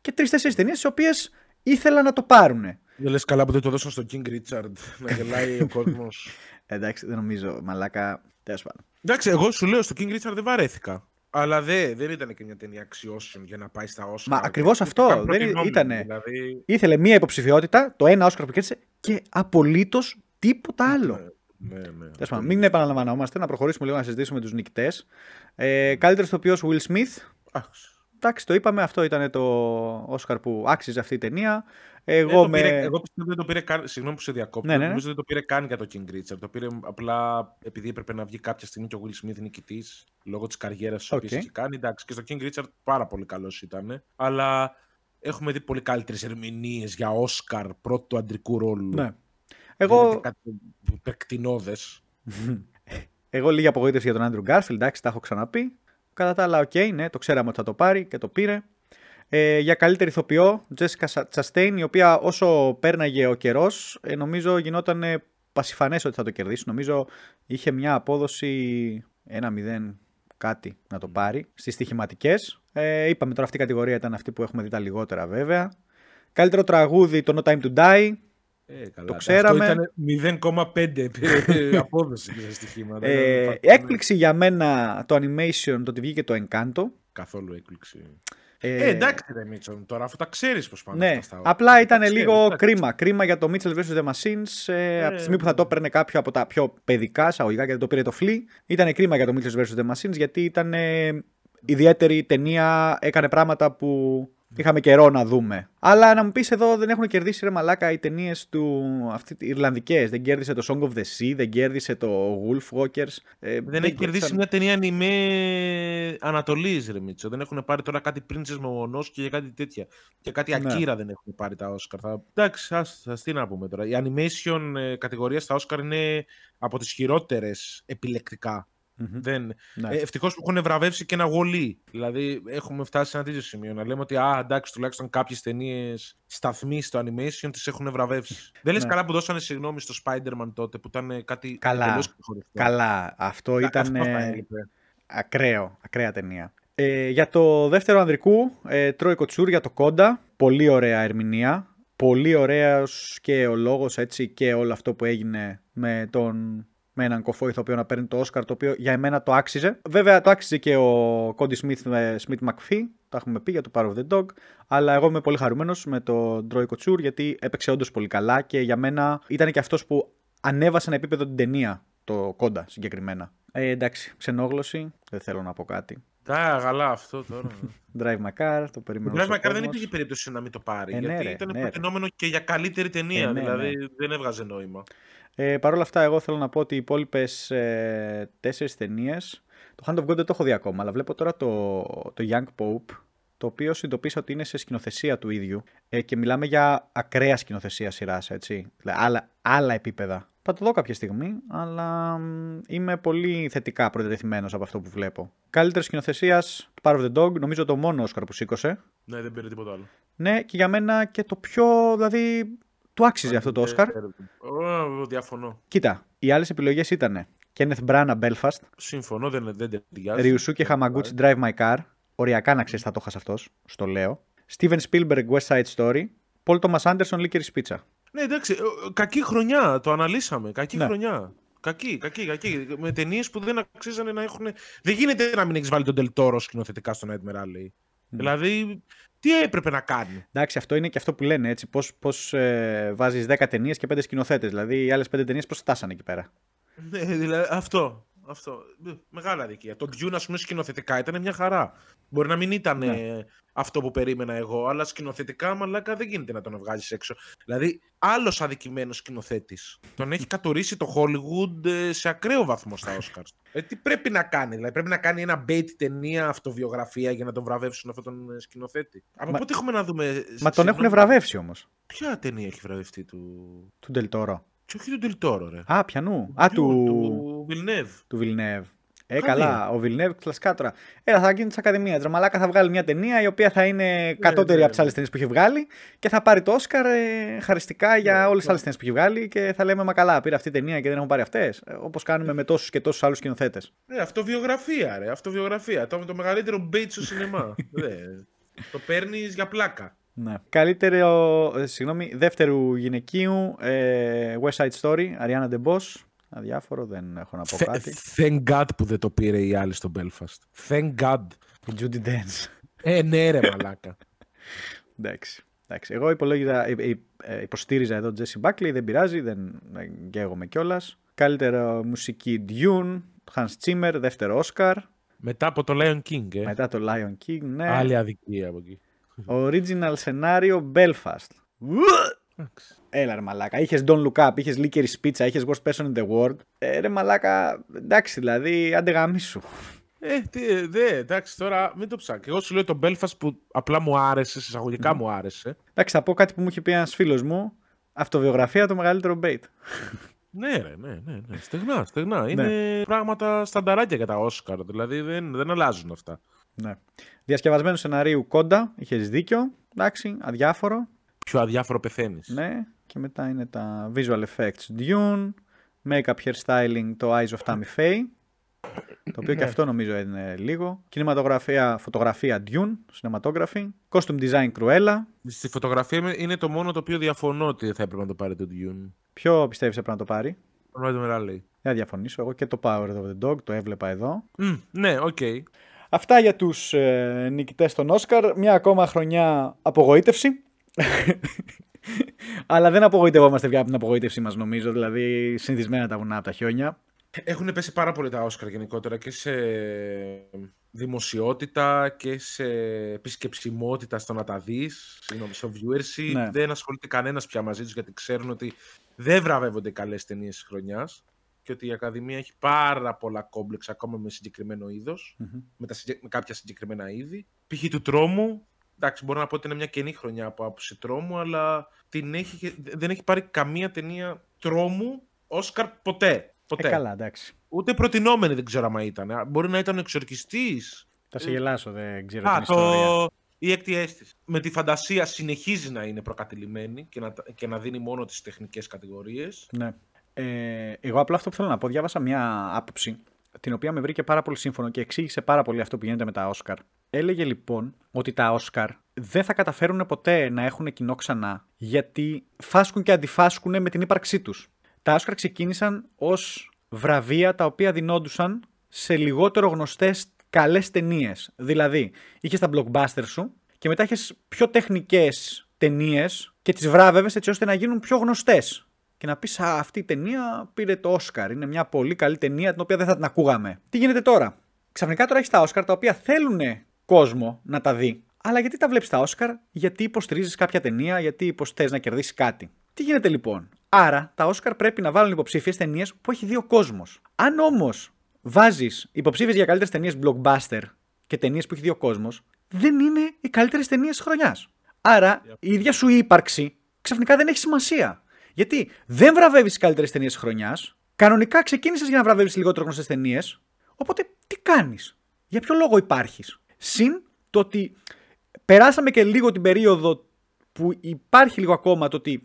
Και τρει-τέσσερι ταινίες, τι οποίες ήθελα να το πάρουν. Δεν λες καλά που δεν το δώσαν στον King Richard να γελάει ο κόσμος. Εντάξει, δεν νομίζω, μαλάκα. Τέλος πάντων. Εντάξει, εγώ σου λέω στο King Richard δεν βαρέθηκα. Αλλά δε, δεν ήταν και μια ταινία αξιώσεων για να πάει στα Oscar. Μα ακριβώς Ήταν αυτό, δεν προτινόμενη, ήτανε. Δηλαδή, Ήθελε μία υποψηφιότητα, το ένα Όσκαρ που κέρδισε και απολύτως τίποτα άλλο. ναι, ναι. Τέλος πάντων, μην επαναλαμβανόμαστε, να προχωρήσουμε λίγο να συζητήσουμε τους νικητές. Ε, Καλύτερος ηθοποιός Will Smith. Αχ, εντάξει, το είπαμε, αυτό ήταν το Όσκαρ που άξιζε αυτή η ταινία. Εγώ, Εγώ, με... πήρε, εγώ πιστεύω δεν το πήρε καν. Συγγνώμη που σε διακόπτω. Ναι, ναι, ναι. Νομίζω δεν το πήρε καν για το King Richard. Το πήρε απλά επειδή έπρεπε να βγει κάποια στιγμή και ο Will Smith νικητής λόγω της καριέρας της Οκ. οποία έχει κάνει. Εντάξει, και στο King Richard πάρα πολύ καλός ήταν. Αλλά έχουμε δει πολύ καλύτερες ερμηνείες για Όσκαρ πρώτου του αντρικού ρόλου. Ναι. Εγώ... Εγώ, κάτι υπερκτηνώδε. εγώ λίγη απογοήτευση για τον Άντρου Γκάρφιλ, εντάξει, τα έχω ξαναπεί. Κατά τα άλλα, οκ, ναι, το ξέραμε ότι θα το πάρει και το πήρε. Ε, για καλύτερη ηθοποιό, Jessica Chastain, η οποία όσο πέρναγε ο καιρός, ε, νομίζω γινόταν ε, πασιφανές ότι θα το κερδίσει. Νομίζω είχε μια απόδοση 1-0 κάτι να το πάρει στις στοιχηματικές. Ε, είπαμε τώρα αυτή η κατηγορία ήταν αυτή που έχουμε δει τα λιγότερα βέβαια. Καλύτερο τραγούδι, το No Time to Die. Ε, καλά. Το ξέραμε. Αυτό ήταν 0,5 πήρε απόδοση για στοιχήματα. Ε, Ήταν έκπληξη για μένα το animation, το ότι βγήκε το Encanto. Καθόλου έκπληξη. Ε, Ε, εντάξει, ρε Μίτσον, τώρα αφού τα ξέρεις πώ πάνε Ναι, αυτά στα απλά τα ήταν ξέρεις, λίγο εντάξει. κρίμα. Κρίμα για το Mitchell vs. The Machines. Ε, από τη στιγμή που θα ναι. το έπαιρνε κάποιο από τα πιο παιδικά εισαγωγικά γιατί το πήρε το Flea. Ήταν κρίμα για το Mitchell vs. The Machines γιατί ήταν ε, ιδιαίτερη ταινία. Έκανε πράγματα που είχαμε καιρό να δούμε. Αλλά να μου πεις εδώ δεν έχουν κερδίσει ρε μαλάκα οι ταινίες του αυτοί, οι Ιρλανδικές. Δεν κέρδισε το Song of the Sea, δεν κέρδισε το Wolf Walkers. Ε, Δεν έχει κερδίσει κέρδισαν- μια ταινία ανημέ Ανατολής, ρε Μίτσο. Δεν έχουν πάρει τώρα κάτι Princess Momonosuke και κάτι τέτοια. Και κάτι Ναι. Akira δεν έχουν πάρει τα Oscar. Θα... Εντάξει, ας, ας τι να πούμε τώρα. Η animation ε, κατηγορία στα Oscar είναι από τις χειρότερες επιλεκτικά. Μμμ. Δεν... Ναι. Ε, Ευτυχώς που έχουν βραβεύσει και ένα γολί. Δηλαδή έχουμε φτάσει σε ένα τέτοιο σημείο. Να λέμε ότι α, εντάξει, τουλάχιστον κάποιες ταινίες σταθμοί στο animation τις έχουν βραβεύσει. Δεν λες Ναι. καλά που δώσανε συγγνώμη στο Spider-Man τότε που ήταν ε, κάτι Καλά. εντελώς ξεχωριστό. Καλά, αυτό Α, ήταν αυτό θα ε, έλειπε. ακραίο, ακραία ταινία. Ε, για το δεύτερο ανδρικού, ε, Τρόι Κοτσούρ για το Κόντα. Πολύ ωραία ερμηνεία. Πολύ ωραίος και ο λόγος έτσι και όλο αυτό που έγινε με τον με έναν κοφό ηθοποιό να παίρνει το Όσκαρ, το οποίο για εμένα το άξιζε. Βέβαια το άξιζε και ο Κόντι Σμιθ με Smith McPhee, το έχουμε πει για το Power of the Dog. Αλλά εγώ είμαι πολύ χαρούμενος με τον Τρόι Κοτσούρ γιατί έπαιξε όντως πολύ καλά και για μένα ήταν και αυτός που ανέβασε ένα επίπεδο την ταινία, το Κόντα συγκεκριμένα. Ε, εντάξει, ξενόγλωση, δεν θέλω να πω κάτι. Τα γαλά αυτό τώρα. Drive My Car, το Το περίμενα. Drive όσο My Car δεν κόσμος. υπήρχε περίπτωση να μην το πάρει. Ε, ναι, γιατί ρε, ήταν ναι, ρε. προτινόμενο και για καλύτερη ταινία. Ε, ναι, δηλαδή ναι. δεν έβγαζε νόημα. Ε, Παρ' όλα αυτά, εγώ θέλω να πω ότι οι υπόλοιπες ε, τέσσερις ταινίες. Το Hand of God δεν το έχω δει ακόμα, αλλά βλέπω τώρα το, το Young Pope, το οποίο συνειδητοποίησα ότι είναι σε σκηνοθεσία του ίδιου ε, και μιλάμε για ακραία σκηνοθεσία σειράς, έτσι. Δηλαδή, άλλα, άλλα επίπεδα. Θα το δω κάποια στιγμή, αλλά μ, είμαι πολύ θετικά προετρεθειμένο από αυτό που βλέπω. Καλύτερη σκηνοθεσία του Power of the Dog, νομίζω το μόνο Όσκαρ που σήκωσε. Ναι, δεν πήρε τίποτα άλλο. Ναι, και για μένα και το πιο, δηλαδή, του άξιζε αυτό το Όσκαρ. Ω, διαφωνώ. Κοίτα, οι άλλες επιλογές ήταν Kenneth Branagh Belfast, Συμφωνώ, δεν, δεν ταιριάζει. Ryusuke Hamaguchi Drive My Car. Οριακά να ξέρεις, θα το είχα αυτός, στο λέω. Steven Spielberg West Side Story. Paul Thomas Anderson Licorice Pizza. Ναι, εντάξει, ε, ε, κακή χρονιά, το αναλύσαμε. Κακή Ναι. χρονιά. Κακή, κακή, κακή. Με ταινίες που δεν αξίζανε να έχουν. Δεν γίνεται να μην έχεις βάλει τον Τελτόρο σκηνοθετικά στο Nightmare Alley. Δηλαδή, τι έπρεπε να κάνει; Εντάξει, αυτό είναι και αυτό που λένε έτσι. Πώς πώς, ε, βάζεις 10 ταινίες και 5 σκηνοθέτες. Δηλαδή, οι άλλες 5 ταινίες πώς φτάσανε εκεί πέρα; Ναι, δηλαδή, αυτό. Αυτό. Ε, Μεγάλα αδικία. Το Dune, ας πούμε, σκηνοθετικά ήταν μια χαρά. Μπορεί να μην ήταν Ναι. ε, αυτό που περίμενα εγώ, αλλά σκηνοθετικά, μαλάκα, δεν γίνεται να τον βγάζεις έξω. Δηλαδή, άλλος αδικημένος σκηνοθέτης. Τον έχει κατορίσει το Hollywood ε, σε ακραίο βαθμό στα Oscars. Ε, τι πρέπει να κάνει, δηλαδή, πρέπει να κάνει ένα bait ταινία, αυτοβιογραφία για να τον βραβεύσουν αυτόν τον ε, σκηνοθέτη. Από Μα- πότε έχουμε να δούμε. Μα τον έχουν συγγνώμη, βραβεύσει όμως. Ποια ταινία έχει βραβευτεί του. Του Ντελτόρο. Και όχι του Τελτόρο, ρε. Α, πιανού. Α, του, Του Villeneuve. του Villeneuve. Ε, Καλή. καλά, ο Villeneuve κλασικά τώρα. Έλα, θα γίνει της Ακαδημίας. Τζαμαλάκα θα βγάλει μια ταινία η οποία θα είναι κατώτερη ναι, από τις άλλες ταινίες που έχει βγάλει και θα πάρει το Όσκαρ ε, χαριστικά για Ναι, όλες τις ναι. άλλες ταινίες που έχει βγάλει και θα λέμε Μα καλά, πήρε αυτή η ταινία και δεν έχουν πάρει αυτές. Όπως κάνουμε με τόσους και τόσους άλλους σκηνοθέτες. Ναι, αυτοβιογραφία, ρε. Αυτοβιογραφία. Το, το μεγαλύτερο bait στο σινεμά. Δε, το παίρνεις για πλάκα. Ναι. Καλύτερο, ε, συγγνώμη, δεύτερου γυναικείου, ε, West Side Story, Ariana DeBose. Αδιάφορο, δεν έχω να πω κάτι. Thank God που δεν το πήρε η άλλη στο Belfast. Thank God. Η Judy Dench. Ε, ναι, ρε, μαλάκα. Εντάξει. Εντάξει. Εγώ υπολόγιζα, υ- υ- ε, υποστήριζα εδώ Jesse Buckley, δεν πειράζει, δεν, δεν καίγομαι κιόλας. Καλύτερο μουσική Dune, Hans Zimmer, δεύτερο Oscar. Μετά από το Lion King, ε. Μετά το Lion King, ναι. Άλλη αδικία από εκεί. Original σενάριο Belfast. Εντάξει. Έλα ρε μαλάκα, είχες Don't Look Up, είχες Licorice Pizza, είχες Worst Person in the World. Ε, ρε μαλάκα, εντάξει δηλαδή, άντε γαμίσου. Ε, τι, δε, εντάξει, τώρα μην το ψάχνει. Εγώ σου λέω το Belfast που απλά μου άρεσε, εισαγωγικά μου άρεσε. Εντάξει, θα πω κάτι που μου είχε πει ένας φίλος μου. Αυτοβιογραφία το μεγαλύτερο bait. Ναι, ρε, ναι, ναι, ναι. Στεγνά, στεγνά. Είναι πράγματα στανταράκια για τα Όσκαρ. Δηλαδή δεν, δεν αλλάζουν αυτά. Ναι. Διασκευασμένο σεναρίου κόντα, είχες δίκιο. Εντάξει, αδιάφορο. Πιο αδιάφορο πεθαίνεις. Ναι. Και μετά είναι τα visual effects Dune, make-up hairstyling το Eyes of Tammy Faye. Το οποίο και αυτό νομίζω είναι λίγο. Κινηματογραφία, φωτογραφία Dune, cinematography. Costume design Cruella. Στη φωτογραφία είναι το μόνο το οποίο διαφωνώ ότι θα έπρεπε να το πάρει το Dune. Ποιο πιστεύεις έπρεπε να το πάρει; Το Nightmare Alley. Δεν θα διαφωνήσω. Εγώ και το Power of the Dog το έβλεπα εδώ. Mm, ναι, οκ. Okay. Αυτά για τους ε, νικητές των Όσκαρ. Μια ακόμα χρονιά απογοήτευση. Αλλά δεν απογοητευόμαστε πια από την απογοήτευσή μας νομίζω. Δηλαδή συνηθισμένα τα βουνά από τα χιόνια. Έχουν πέσει πάρα πολύ τα Όσκαρ γενικότερα και σε δημοσιότητα και σε επισκεψιμότητα στο να τα δεις, στο viewership. Ναι. Δεν ασχολείται κανένας πια μαζί τους γιατί ξέρουν ότι δεν βραβεύονται καλές ταινίες της χρονιάς και ότι η Ακαδημία έχει πάρα πολλά κόμπλεξ ακόμα με συγκεκριμένο με, με κάποια συγκεκριμένα είδη. Π.χ. του τρόμου, εντάξει, μπορώ να πω ότι είναι μια καινή χρονιά από άποψη τρόμου, αλλά την έχει, δεν έχει πάρει καμία ταινία τρόμου Όσκαρ ποτέ. Ποτέ. Ε, καλά, εντάξει. Ούτε προτινόμενη δεν ξέρω αν ήταν. Μπορεί να ήταν εξορκιστής. Θα σε γελάσω, δεν ξέρω. Α, την το... Ιστορία. Η έκτη αίσθηση. Με τη φαντασία συνεχίζει να είναι προκατηλημένη και να, και να δίνει μόνο τις τεχνικές κατηγορίες. Ναι. Ε, εγώ απλά αυτό που θέλω να πω, διάβασα μια άποψη την οποία με βρήκε πάρα πολύ σύμφωνο και εξήγησε πάρα πολύ αυτό που γίνεται με τα Όσκαρ. Έλεγε λοιπόν ότι τα Όσκαρ δεν θα καταφέρουν ποτέ να έχουν κοινό ξανά γιατί φάσκουν και αντιφάσκουν με την ύπαρξή τους τα Όσκαρ ξεκίνησαν ως βραβεία τα οποία δινόντουσαν σε λιγότερο γνωστές καλές ταινίες. Δηλαδή, είχες τα blockbuster σου και μετά είχες πιο τεχνικές ταινίες και τις βράβευες έτσι ώστε να γίνουν πιο γνωστές. Και να πεις, Α, αυτή η ταινία πήρε το Όσκαρ. Είναι μια πολύ καλή ταινία την οποία δεν θα την ακούγαμε. Τι γίνεται τώρα; Ξαφνικά τώρα έχεις τα Όσκαρ τα οποία θέλουν κόσμο να τα δει. Αλλά γιατί τα βλέπεις τα Όσκαρ, γιατί υποστηρίζεις κάποια ταινία, γιατί θε να κερδίσεις κάτι; Τι γίνεται λοιπόν; Άρα τα Όσκαρ πρέπει να βάλουν υποψήφιες ταινίες που έχει δει ο κόσμος. Αν όμως βάζεις υποψήφιες για καλύτερες ταινίες blockbuster και ταινίες που έχει δει ο κόσμος, δεν είναι οι καλύτερες ταινίες της χρονιάς. Άρα η ίδια σου ύπαρξη ξαφνικά δεν έχει σημασία. Γιατί δεν βραβεύεις τις καλύτερες ταινίες της χρονιάς, κανονικά ξεκίνησες για να βραβεύεις λιγότερο γνωστές ταινίες, οπότε τι κάνεις, για ποιο λόγο υπάρχεις; Συν το ότι περάσαμε και λίγο την περίοδο που υπάρχει λίγο ακόμα το ότι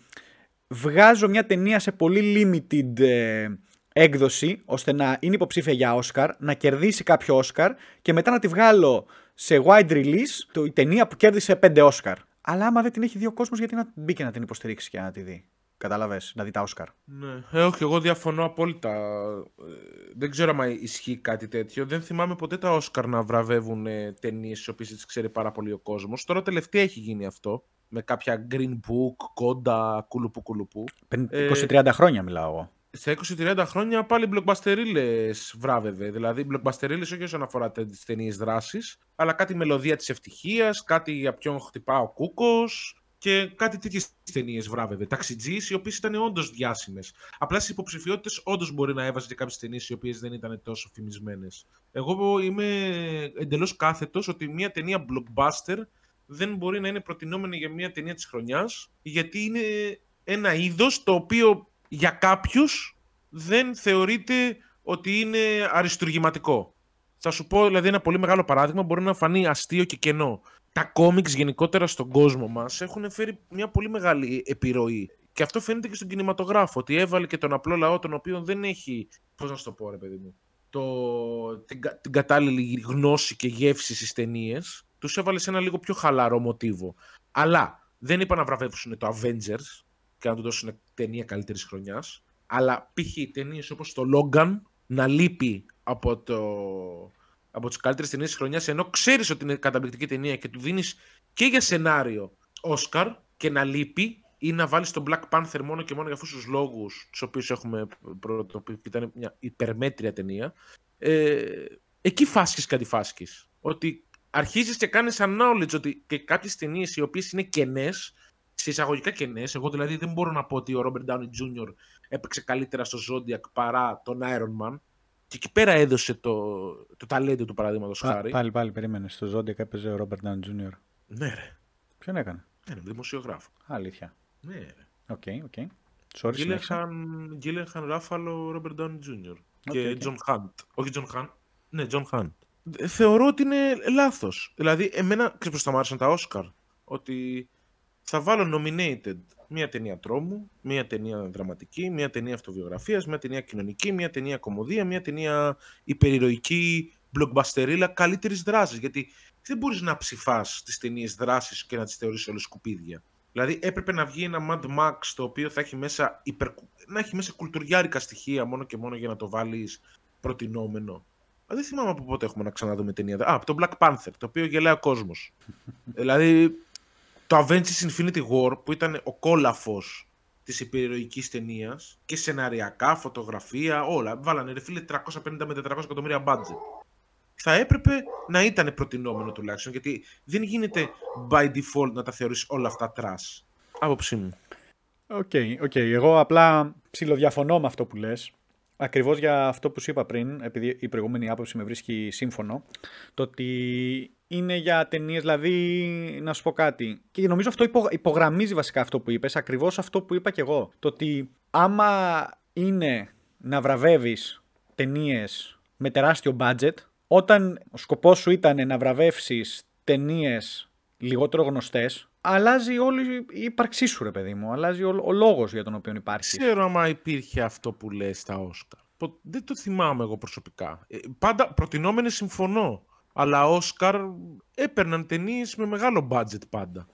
βγάζω μια ταινία σε πολύ limited ε, έκδοση, ώστε να είναι υποψήφια για Oscar, να κερδίσει κάποιο Oscar και μετά να τη βγάλω σε wide release το, η ταινία που κέρδισε 5 Oscar. Αλλά άμα δεν την έχει δει ο κόσμος, γιατί να μπει και να την υποστηρίξει και να τη δει; Κατάλαβες, να δει τα Όσκαρ. Ναι, ε, όχι, εγώ διαφωνώ απόλυτα. Ε, δεν ξέρω αν ισχύει κάτι τέτοιο. Δεν θυμάμαι ποτέ τα Όσκαρ να βραβεύουν ε, ταινίες τι οποίες τις ξέρει πάρα πολύ ο κόσμος. Τώρα τελευταία έχει γίνει αυτό με κάποια Green Book, κόντα, κουλουπού κουλουπού. 20-30 ε, χρόνια μιλάω εγώ. Σε 20-30 χρόνια πάλι blockbusterίλε βράβευε. Δηλαδή, blockbusterίλε όχι όσον αφορά τις ταινίες δράσης, αλλά κάτι μελωδία της ευτυχίας, κάτι για ποιον χτυπά ο κούκος και κάτι τέτοιες ταινίες βράβευε. Ταξιτζής, οι οποίες ήταν όντως διάσημες. Απλά στις υποψηφιότητες όντως μπορεί να έβαζε και κάποιες ταινίες οι οποίες δεν ήταν τόσο φημισμένες. Εγώ είμαι εντελώς κάθετος ότι μια ταινία blockbuster δεν μπορεί να είναι προτινόμενη για μια ταινία της χρονιάς, γιατί είναι ένα είδος το οποίο για κάποιους δεν θεωρείται ότι είναι αριστουργηματικό. Θα σου πω δηλαδή ένα πολύ μεγάλο παράδειγμα, μπορεί να φανεί αστείο και κενό. Τα κόμιξ γενικότερα στον κόσμο μας έχουν φέρει μια πολύ μεγάλη επιρροή. Και αυτό φαίνεται και στον κινηματογράφο, ότι έβαλε και τον απλό λαό τον οποίο δεν έχει, πώς να σου το πω ρε παιδί μου, το, την, την κατάλληλη γνώση και γεύση στις ταινίες τους έβαλε σε ένα λίγο πιο χαλαρό μοτίβο. Αλλά δεν είπα να βραβεύσουν το Avengers και να του δώσουν ταινία καλύτερης χρονιάς. Αλλά π.χ. ταινίες όπως το Logan να λείπει από, το... από τις καλύτερες ταινίες της χρονιάς, ενώ ξέρεις ότι είναι καταπληκτική ταινία και του δίνεις και για σενάριο Oscar και να λείπει ή να βάλεις τον Black Panther μόνο και μόνο για αυτούς τους λόγους τους οποίους έχουμε πρωτοποιήσει. Ήταν μια υπερμέτρια ταινία. Ε, εκεί φάσκεις κάτι φάσκεις. Ότι αρχίζεις και κάνεις acknowledge ότι και κάποιες ταινίες οι οποίες είναι κενές, σε εισαγωγικά καινές, εγώ δηλαδή δεν μπορώ να πω ότι ο Robert Downey Jr. έπαιξε καλύτερα στο Zodiac παρά τον Iron Man, και εκεί πέρα έδωσε το, το ταλέντο του παραδείγματος χάρη. Πάλι, πάλι, περίμενες. Στο Zodiac έπαιζε ο Robert Downey Jr. Ναι, ρε. Ποιον έκανε; Ναι, ρε, δημοσιογράφο. Αλήθεια. Ναι, ρε. Οκ, οκ. Sorry, συνέχισε. Τζίλενχαλ, Ράφαλο, Ρόμπερτ Ντάουνι Τζούνιορ. Οκ, Και οκ. Τζον Χάντ. Όχι Τζον Χάντ. Ναι, Τζον Χάντ. Ε, Θεωρώ ότι είναι λάθος. Δηλαδή, εμένα ξέρεις πώς θα μ' άρεσαν τα Όσκαρ. Ότι θα βάλω nominated μία ταινία τρόμου, μία ταινία δραματική, μία ταινία αυτοβιογραφίας, μία ταινία κοινωνική, μία ταινία κομμωδία, μία ταινία υπερηρωική, blockbusterilla καλύτερης δράσης. Γιατί δεν μπορείς να ψηφάς τις ταινίες δράσης και να τις θεωρείς όλες σκουπίδια. Δηλαδή έπρεπε να βγει ένα Mad Max το οποίο θα έχει μέσα, υπερ... να έχει μέσα κουλτουριάρικα στοιχεία μόνο και μόνο για να το βάλεις προτινόμενο. Α, δεν θυμάμαι από πότε έχουμε να ξαναδούμε ταινία. Α, από το Black Panther, το οποίο γελάει ο κόσμος. δηλαδή, το Avengers Infinity War, που ήταν ο κολοφώνας της υπερηρωικής ταινίας και σεναριακά, φωτογραφία, όλα. Βάλανε ρε φίλε 350 με 400 εκατομμύρια budget. Θα έπρεπε να ήταν προτινόμενο τουλάχιστον, γιατί δεν γίνεται by default να τα θεωρείς όλα αυτά trash. Άποψή μου. Οκ, οκ. Εγώ απλά ψιλοδιαφωνώ με αυτό που λες. Ακριβώς για αυτό που σου είπα πριν, επειδή η προηγούμενη άποψη με βρίσκει σύμφωνο, το ότι είναι για ταινίες, δηλαδή, να σου πω κάτι. Και νομίζω αυτό υπο- υπογραμμίζει βασικά αυτό που είπες, ακριβώς αυτό που είπα κι εγώ. Το ότι άμα είναι να βραβεύεις ταινίες με τεράστιο budget, όταν ο σκοπός σου ήταν να βραβεύσεις ταινίες λιγότερο γνωστές, αλλάζει όλη η ύπαρξή σου, ρε παιδί μου. Αλλάζει ο, ο λόγος για τον οποίο υπάρχει. ξέρω άμα υπήρχε αυτό που λες στα Όσκαρ. Πο- Δεν το θυμάμαι εγώ προσωπικά. Ε, πάντα προτινόμενες συμφωνώ. Αλλά Όσκαρ έπαιρναν ταινίες με μεγάλο budget πάντα.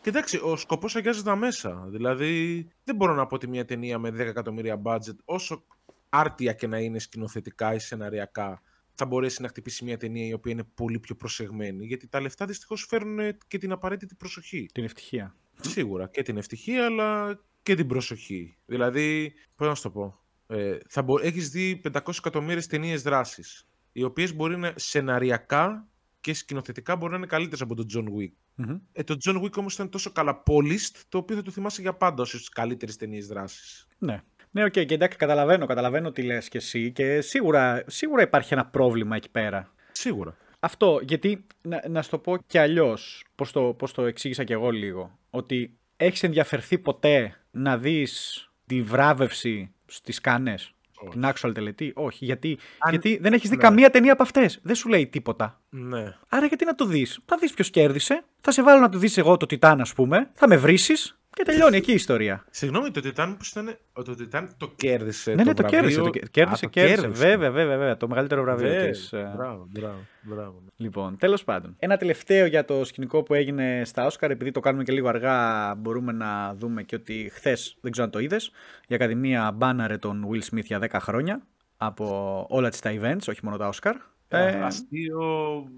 Και εντάξει, ο σκοπός αγιάζει τα μέσα. Δηλαδή, δεν μπορώ να πω ότι μια ταινία με 10 εκατομμύρια budget, όσο άρτια και να είναι σκηνοθετικά ή σεναριακά, θα μπορέσει να χτυπήσει μια ταινία η οποία είναι πολύ πιο προσεγμένη. Γιατί τα λεφτά δυστυχώς φέρνουν ε, και την απαραίτητη προσοχή. Την ευτυχία. Σίγουρα. Και την ευτυχία, αλλά και την προσοχή. Δηλαδή, πώς να σου το πω. Ε, θα μπο... Έχεις δει 500 εκατομμύρια ταινίες δράσης, οι οποίες μπορεί να σεναριακά και σκηνοθετικά μπορεί να είναι καλύτερες από τον John Wick. Μμμ. Ε, το John Wick όμως ήταν τόσο καλά polished, το οποίο θα το θυμάσαι για πάντα ως τις καλύτερες ταινίες δράσης. Ναι. Ναι, οκ, και εντάξει, καταλαβαίνω, καταλαβαίνω τι λες και εσύ και σίγουρα, σίγουρα υπάρχει ένα πρόβλημα εκεί πέρα. Σίγουρα. Αυτό, γιατί να, να σου το πω κι αλλιώς, πώς το, πώς το εξήγησα κι εγώ λίγο, ότι έχεις ενδιαφερθεί ποτέ να δεις τη βράβευση στις Κάνες, Όχι. την actual τελετή, όχι, γιατί, Αν- γιατί δεν έχεις δει Ναι. καμία ταινία από αυτές, δεν σου λέει τίποτα. Ναι. Άρα γιατί να το δεις, θα δεις ποιος κέρδισε, θα σε βάλω να το δεις εγώ το Τιτάν ας πούμε, θα με βρίσεις και τελειώνει εκεί η ιστορία. Συγγνώμη, το Titan πώς ήταν, ο- το Titan το κέρδισε ναι, ναι, το το κέρδισε. βραβείο. Το κε- κέρδισε, Α, το κέρδισε. κέρδισε. Βέβαια, βέβαια, βέβαια. Το μεγαλύτερο βραβείο Βέβαια. της. ε, Μπράβο, μπράβο, μπράβο. Λοιπόν, τέλος πάντων. Ένα τελευταίο για το σκηνικό που έγινε στα Όσκαρ, επειδή το κάνουμε και λίγο αργά, μπορούμε να δούμε και ότι χθες, δεν ξέρω αν το είδες, η Ακαδημία μπάναρε τον Will Smith για 10 χρόνια από όλα τις τα events, όχι μόνο τα Όσκαρ. Ε, Ε, Αστείο,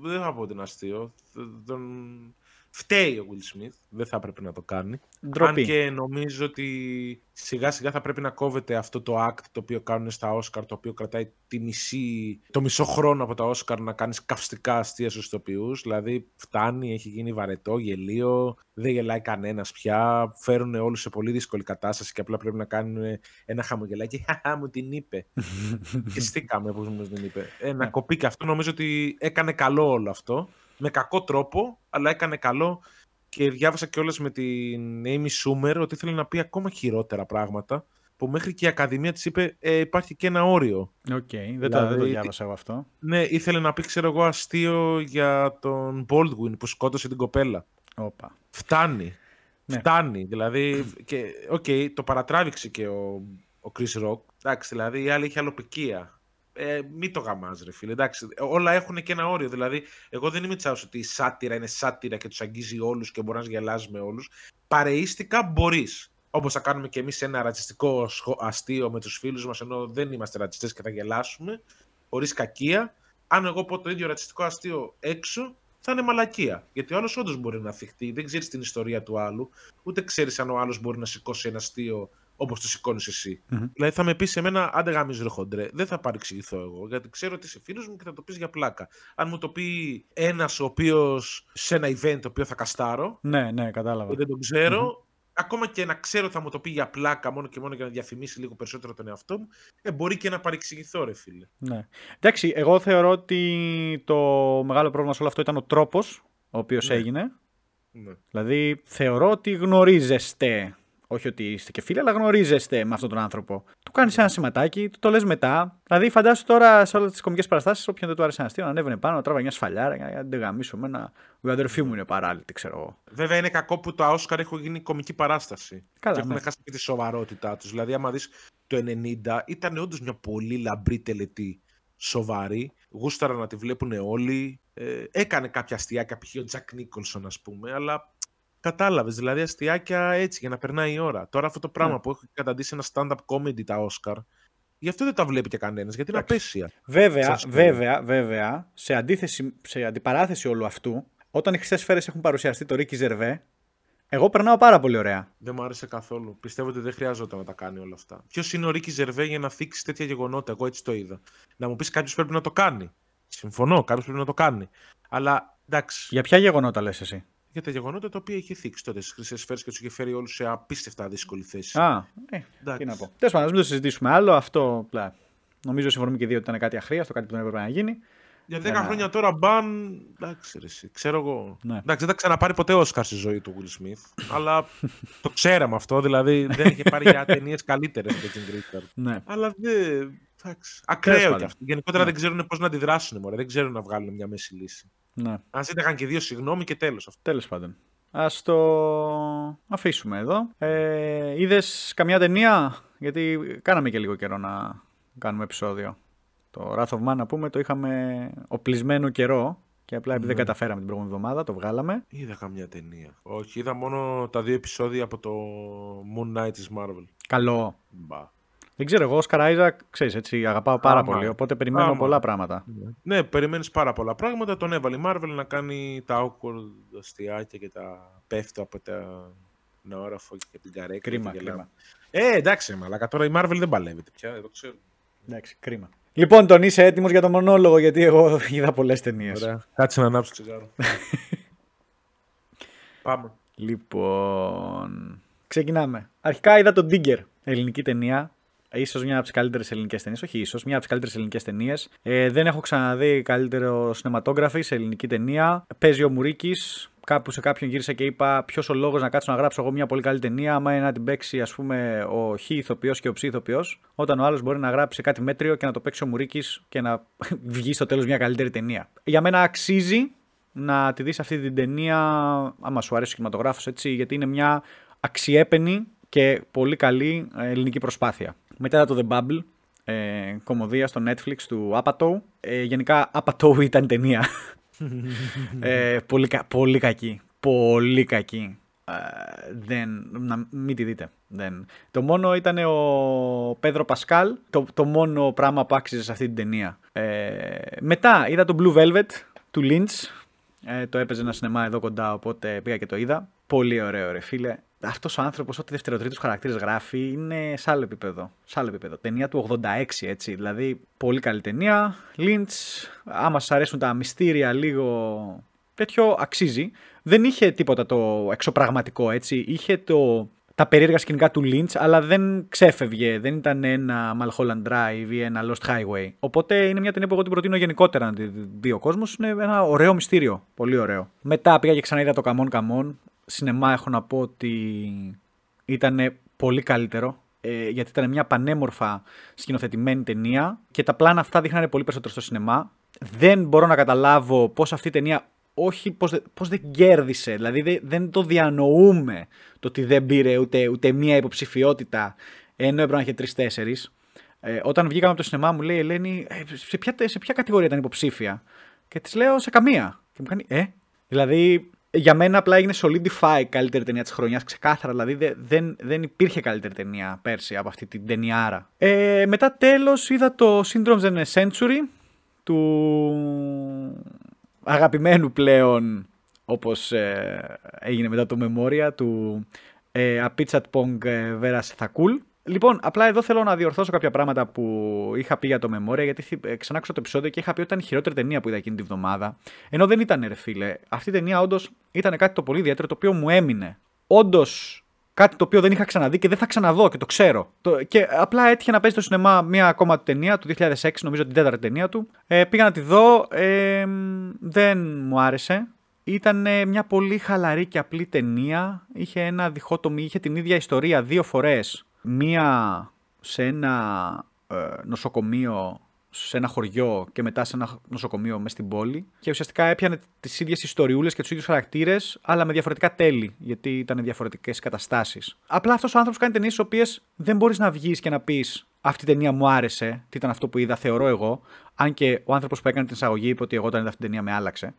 δεν θα πω ότι είναι αστείο. Th- Τον... Φταίει ο Will Smith, δεν θα έπρεπε να το κάνει. Ντροπή. Αν και νομίζω ότι σιγά σιγά θα πρέπει να κόβεται αυτό το act το οποίο κάνουν στα Oscar, το οποίο κρατάει τη μισή, το μισό χρόνο από τα Oscar να κάνεις καυστικά αστεία στους ηθοποιούς. Δηλαδή φτάνει, έχει γίνει βαρετό, γελίο, δεν γελάει κανένας πια, φέρουν όλους σε πολύ δύσκολη κατάσταση και απλά πρέπει να κάνουν ένα χαμογελάκι. Χαχά, μου την είπε. και στήκαμε που μου την είπε. Ε, να Ναι. κοπεί και αυτό νομίζω ότι έκανε καλό όλο αυτό. Με κακό τρόπο, αλλά έκανε καλό και διάβασα κιόλας με την Amy Schumer ότι ήθελε να πει ακόμα χειρότερα πράγματα. Που μέχρι και η Ακαδημία της είπε ε, υπάρχει και ένα όριο. Οκ, δεν, το, δεν το Δηλαδή, διάβασα εγώ αυτό. Ναι, ήθελε να πει, ξέρω εγώ, αστείο για τον Baldwin που σκότωσε την κοπέλα. Όπα. Φτάνει. Ναι. Φτάνει. Δηλαδή, και, οκ, το παρατράβηξε και ο, ο Chris Rock. Εντάξει, δηλαδή η άλλη είχε αλοπικία. Ε, μην το γαμάς ρε φίλε. Εντάξει, όλα έχουν και ένα όριο. Δηλαδή, εγώ δεν είμαι τσάος ότι η σάτυρα είναι σάτυρα και τους αγγίζει όλους και μπορείς να γελάζει με όλους. Παρεΐστικα μπορείς. Όπως θα κάνουμε και εμείς ένα ρατσιστικό σχο- αστείο με τους φίλους μας, ενώ δεν είμαστε ρατσιστές και θα γελάσουμε, χωρίς κακία. Αν εγώ πω το ίδιο ρατσιστικό αστείο έξω, θα είναι μαλακία. Γιατί ο άλλος όντως μπορεί να θυχτεί. Δεν ξέρεις την ιστορία του άλλου. Ούτε ξέρεις αν ο άλλος μπορεί να σηκώσει ένα αστείο όπως το σηκώνεις εσύ. Δηλαδή θα με πεις σε μένα, άντε γάμιζε ρε χοντρέ. Δεν θα παρεξηγηθώ εγώ, γιατί ξέρω ότι είσαι φίλος μου και θα το πεις για πλάκα. Αν μου το πει ένας ο οποίος σε ένα event το οποίο θα καστάρω, Ναι, ναι, κατάλαβα. που δεν τον ξερω ακόμα και να ξέρω θα μου το πει για πλάκα μόνο και μόνο για να διαφημίσει λίγο περισσότερο τον εαυτό μου, ε, μπορεί και να παρεξηγηθώ, ρε φίλε. Ναι. Εντάξει, εγώ θεωρώ ότι το μεγάλο πρόβλημα σε όλο αυτό ήταν ο τρόπος ο οποίος Ναι. έγινε. Ναι. Δηλαδή, θεωρώ ότι γνωρίζεστε. Όχι ότι είστε και φίλοι, αλλά γνωρίζεστε με αυτόν τον άνθρωπο. Του κάνεις ένα σηματάκι, του το λες μετά. Δηλαδή, φαντάσου τώρα σε όλες τις κομικές παραστάσεις, όποιον δεν του άρεσε ένα αστείο, να ανέβαινε πάνω, να τράβα μια σφαλιάρα, για να δεν γαμίσω με ένα. Η αδερφή μου είναι παράλληλη, ξέρω εγώ. Βέβαια είναι κακό που τα Όσκαρ έχουν γίνει κομική παράσταση. Καλά, και έχουν ναι. χάσει και τη σοβαρότητά τους. Δηλαδή, άμα δεις το 90, ήταν όντως μια πολύ λαμπρή τελετή. Σοβαρή. Γούσταρα να τη βλέπουν όλοι. Ε, έκανε κάποια αστιάκια, π.χ. ο Τζακ Νίκολσον, ας πούμε, αλλά κατάλαβες. Δηλαδή, αστιάκια έτσι για να περνάει η ώρα. Τώρα αυτό το πράγμα Ναι. που έχει καταντήσει ένα stand-up comedy τα Όσκαρ, γι' αυτό δεν τα βλέπει και κανένας, γιατί είναι Εντάξει. απέσια. Βέβαια, Σας πω. βέβαια, βέβαια, σε, αντίθεση, σε αντιπαράθεση όλου αυτού, όταν οι χρυσέ σφαίρε έχουν παρουσιαστεί το Ρίκι Ζερβέ, εγώ περνάω πάρα πολύ ωραία. Δεν μου άρεσε καθόλου. Πιστεύω ότι δεν χρειάζονταν να τα κάνει όλα αυτά. Ποιος είναι ο Ρίκη Ζερβέ για να θίξει τέτοια γεγονότα; Εγώ έτσι το είδα. Να μου πεις κάποιος πρέπει να το κάνει. Συμφωνώ, κάποιος πρέπει να το κάνει. Αλλά εντάξει, Για ποια γεγονότα λες εσύ; Για τα γεγονότα τα οποία είχε θίξει τότε στις χρυσές σφαίρες και τους είχε φέρει όλους σε απίστευτα δύσκολη θέση. Α, ε, Εντάξει. τι να πω. Τέλος πάντων, ας μην το συζητήσουμε άλλο. Αυτό πλά. Νομίζω συμφωνούμε και οι δύο ότι ήταν κάτι αχρίαστο, κάτι που δεν έπρεπε να γίνει. Για 10 Για να- χρόνια τώρα μπαν. Εντάξει, ρε, εσύ, ξέρω εγώ. Ναι. Εντάξει, δεν θα ξαναπάρει ποτέ ο Όσκαρ στη ζωή του Will Smith. αλλά το ξέραμε αυτό. Δηλαδή δεν είχε πάρει για ταινίες καλύτερες από τον Jim Richard. Ναι. Αλλά δεν. Εντάξει. Τέλος Ακραίο πάντων. κι αυτό. Γενικότερα Ναι. δεν ξέρουν πώς να αντιδράσουν. Μωρέ. Δεν ξέρουν να βγάλουν μια μέση λύση. Ναι. Αν ζήταγαν και δύο συγγνώμη και τέλος. Τέλος πάντων. Α το αφήσουμε εδώ. Ε, Είδες καμιά ταινία, γιατί κάναμε και λίγο καιρό να κάνουμε επεισόδιο. Το Wrath of Man, να πούμε, το είχαμε οπλισμένο καιρό και απλά επειδή δεν Ναι. καταφέραμε την προηγούμενη εβδομάδα, το βγάλαμε. Είδα καμιά ταινία. Όχι, είδα μόνο τα δύο επεισόδια από το Moon Knight της Marvel. Καλό. Μπα. Δεν ξέρω, εγώ, Oscar Isaac, ξέρεις, έτσι, αγαπάω πάρα Άμα. πολύ, οπότε περιμένω Άμα. πολλά πράγματα. Ναι, περιμένεις πάρα πολλά πράγματα. Τον έβαλε η Marvel να κάνει τα awkward αστιάκια και τα πέφτω από τα ένα όροφο και από την καρέκλα. Κρίμα, και γελάω. κρίμα. Ε, εντάξει, μαλάκα. Τώρα η Marvel δεν παλεύεται πια, το ξέρω. Εντάξει, κρίμα. Λοιπόν, τον είσαι έτοιμος για το μονόλογο, γιατί εγώ είδα πολλές ταινίες. Ωραία. Κάτσε να ανάψω τσιγάρο. Πάμε. Λοιπόν. Ξεκινάμε. Αρχικά είδα τον Digger, ελληνική ταινία. Σω μια από τις καλύτερες ελληνικές ταινίες. Όχι, ίσως μια από τις καλύτερες ελληνικές ταινίες. Ε, δεν έχω ξαναδεί καλύτερο σινεματόγραφη σε ελληνική ταινία. Παίζει ο Μουρίκης. Κάπου σε κάποιον γύρισα και είπα: Ποιος ο λόγος να κάτσω να γράψω εγώ μια πολύ καλή ταινία, άμα είναι να την παίξει, ας πούμε, ο χ ηθοποιός και ο ψ ηθοποιός, όταν ο άλλος μπορεί να γράψει κάτι μέτριο και να το παίξει ο Μουρίκης και να βγει στο τέλος μια καλύτερη ταινία. Για μένα αξίζει να τη δεις αυτή την ταινία, άμα σου αρέσει ο κινηματογράφος έτσι, γιατί είναι μια αξιέπαινη και πολύ καλή ε, ελληνική προσπάθεια. Μετά είδα το The Bubble, ε, κομμωδία στο Netflix του Apatow. Ε, γενικά Apatow ήταν ταινία. ε, πολύ, κα- πολύ κακή. Πολύ κακή. Ε, δεν, να μην τη δείτε. Δεν. Το μόνο ήταν ο Πέδρο Πασκάλ, το, το μόνο πράγμα που άξιζε σε αυτή την ταινία. Ε, μετά είδα το Blue Velvet του Lynch. Ε, το έπαιζε ένα σινεμά εδώ κοντά, οπότε πήγα και το είδα. Πολύ ωραίο, ρε φίλε. Αυτός ο άνθρωπος, ό,τι δευτεροτρίτους χαρακτήρες γράφει, είναι σε άλλο επίπεδο. Σε άλλο επίπεδο. Ταινία του 86, έτσι. Δηλαδή, πολύ καλή ταινία. Lynch, άμα σας αρέσουν τα μυστήρια, λίγο τέτοιο, αξίζει. Δεν είχε τίποτα το εξωπραγματικό, έτσι. Είχε το, τα περίεργα σκηνικά του Lynch, αλλά δεν ξέφευγε. Δεν ήταν ένα Mulholland Drive ή ένα Lost Highway. Οπότε είναι μια ταινία που εγώ την προτείνω γενικότερα να τη δει ο κόσμος. Είναι ένα ωραίο μυστήριο. Πολύ ωραίο. Μετά πήγα και ξαναείδα το Καμόν Καμόν. Σινεμά έχω να πω ότι ήταν πολύ καλύτερο. Ε, γιατί ήταν μια πανέμορφα σκηνοθετημένη ταινία και τα πλάνα αυτά δείχνανε πολύ περισσότερο στο σινεμά. Δεν μπορώ να καταλάβω πώς αυτή η ταινία όχι πώς, δε- πώς δεν κέρδισε, δηλαδή δεν, δεν το διανοούμε το ότι δεν πήρε ούτε, ούτε μία υποψηφιότητα ενώ έπρεπε να είχε τρει-τέσσερι. Ε, όταν βγήκαμε από το σινεμά μου λέει η Ελένη, «Ε, σε, ποια, σε ποια κατηγορία ήταν υποψήφια. Και της λέω σε καμία. Και μου κάνει, Ε, δηλαδή για μένα απλά έγινε solidify η καλύτερη ταινία της χρονιάς. Ξεκάθαρα, δηλαδή δε- δεν, δεν υπήρχε καλύτερη ταινία πέρσι από αυτή την ταινιάρα. Ε, μετά τέλος είδα το Syndrome in a Century του αγαπημένου πλέον όπως ε, έγινε μετά το Memoria του Ε, Απίτσατ Πόγκ Βέρα Θακούλ. Λοιπόν, απλά εδώ θέλω να διορθώσω κάποια πράγματα που είχα πει για το Memoria, γιατί θυ- ε, ξανά άκουσα το επεισόδιο και είχα πει ότι ήταν η χειρότερη ταινία που είδα εκείνη τη βδομάδα. Ενώ δεν ήταν, ρε φίλε. Αυτή η ταινία όντως ήταν κάτι το πολύ ιδιαίτερο το οποίο μου έμεινε. Όντως κάτι το οποίο δεν είχα ξαναδεί και δεν θα ξαναδώ και το ξέρω. Το, και απλά έτυχε να παίζει στο σινεμά μία ακόμα του ταινία του 2006, νομίζω την τέταρτη ταινία του. Ε, πήγα να τη δω, ε, δεν μου άρεσε. Ήταν ε, μια πολύ χαλαρή και απλή ταινία. Είχε ένα διχότομη, είχε την ίδια ιστορία δύο φορές. Μία σε ένα ε, νοσοκομείο σε ένα χωριό και μετά σε ένα νοσοκομείο μες στην πόλη. Και ουσιαστικά έπιανε τις ίδιες ιστοριούλες και τους ίδιους χαρακτήρες, αλλά με διαφορετικά τέλη, γιατί ήταν διαφορετικές καταστάσεις. Απλά αυτός ο άνθρωπος κάνει ταινίες, τι οποίες δεν μπορείς να βγεις και να πεις Αυτή η ταινία μου άρεσε, τι ήταν αυτό που είδα, θεωρώ εγώ. Αν και ο άνθρωπος που έκανε την εισαγωγή είπε ότι εγώ όταν είδα αυτή την ταινία με άλλαξε.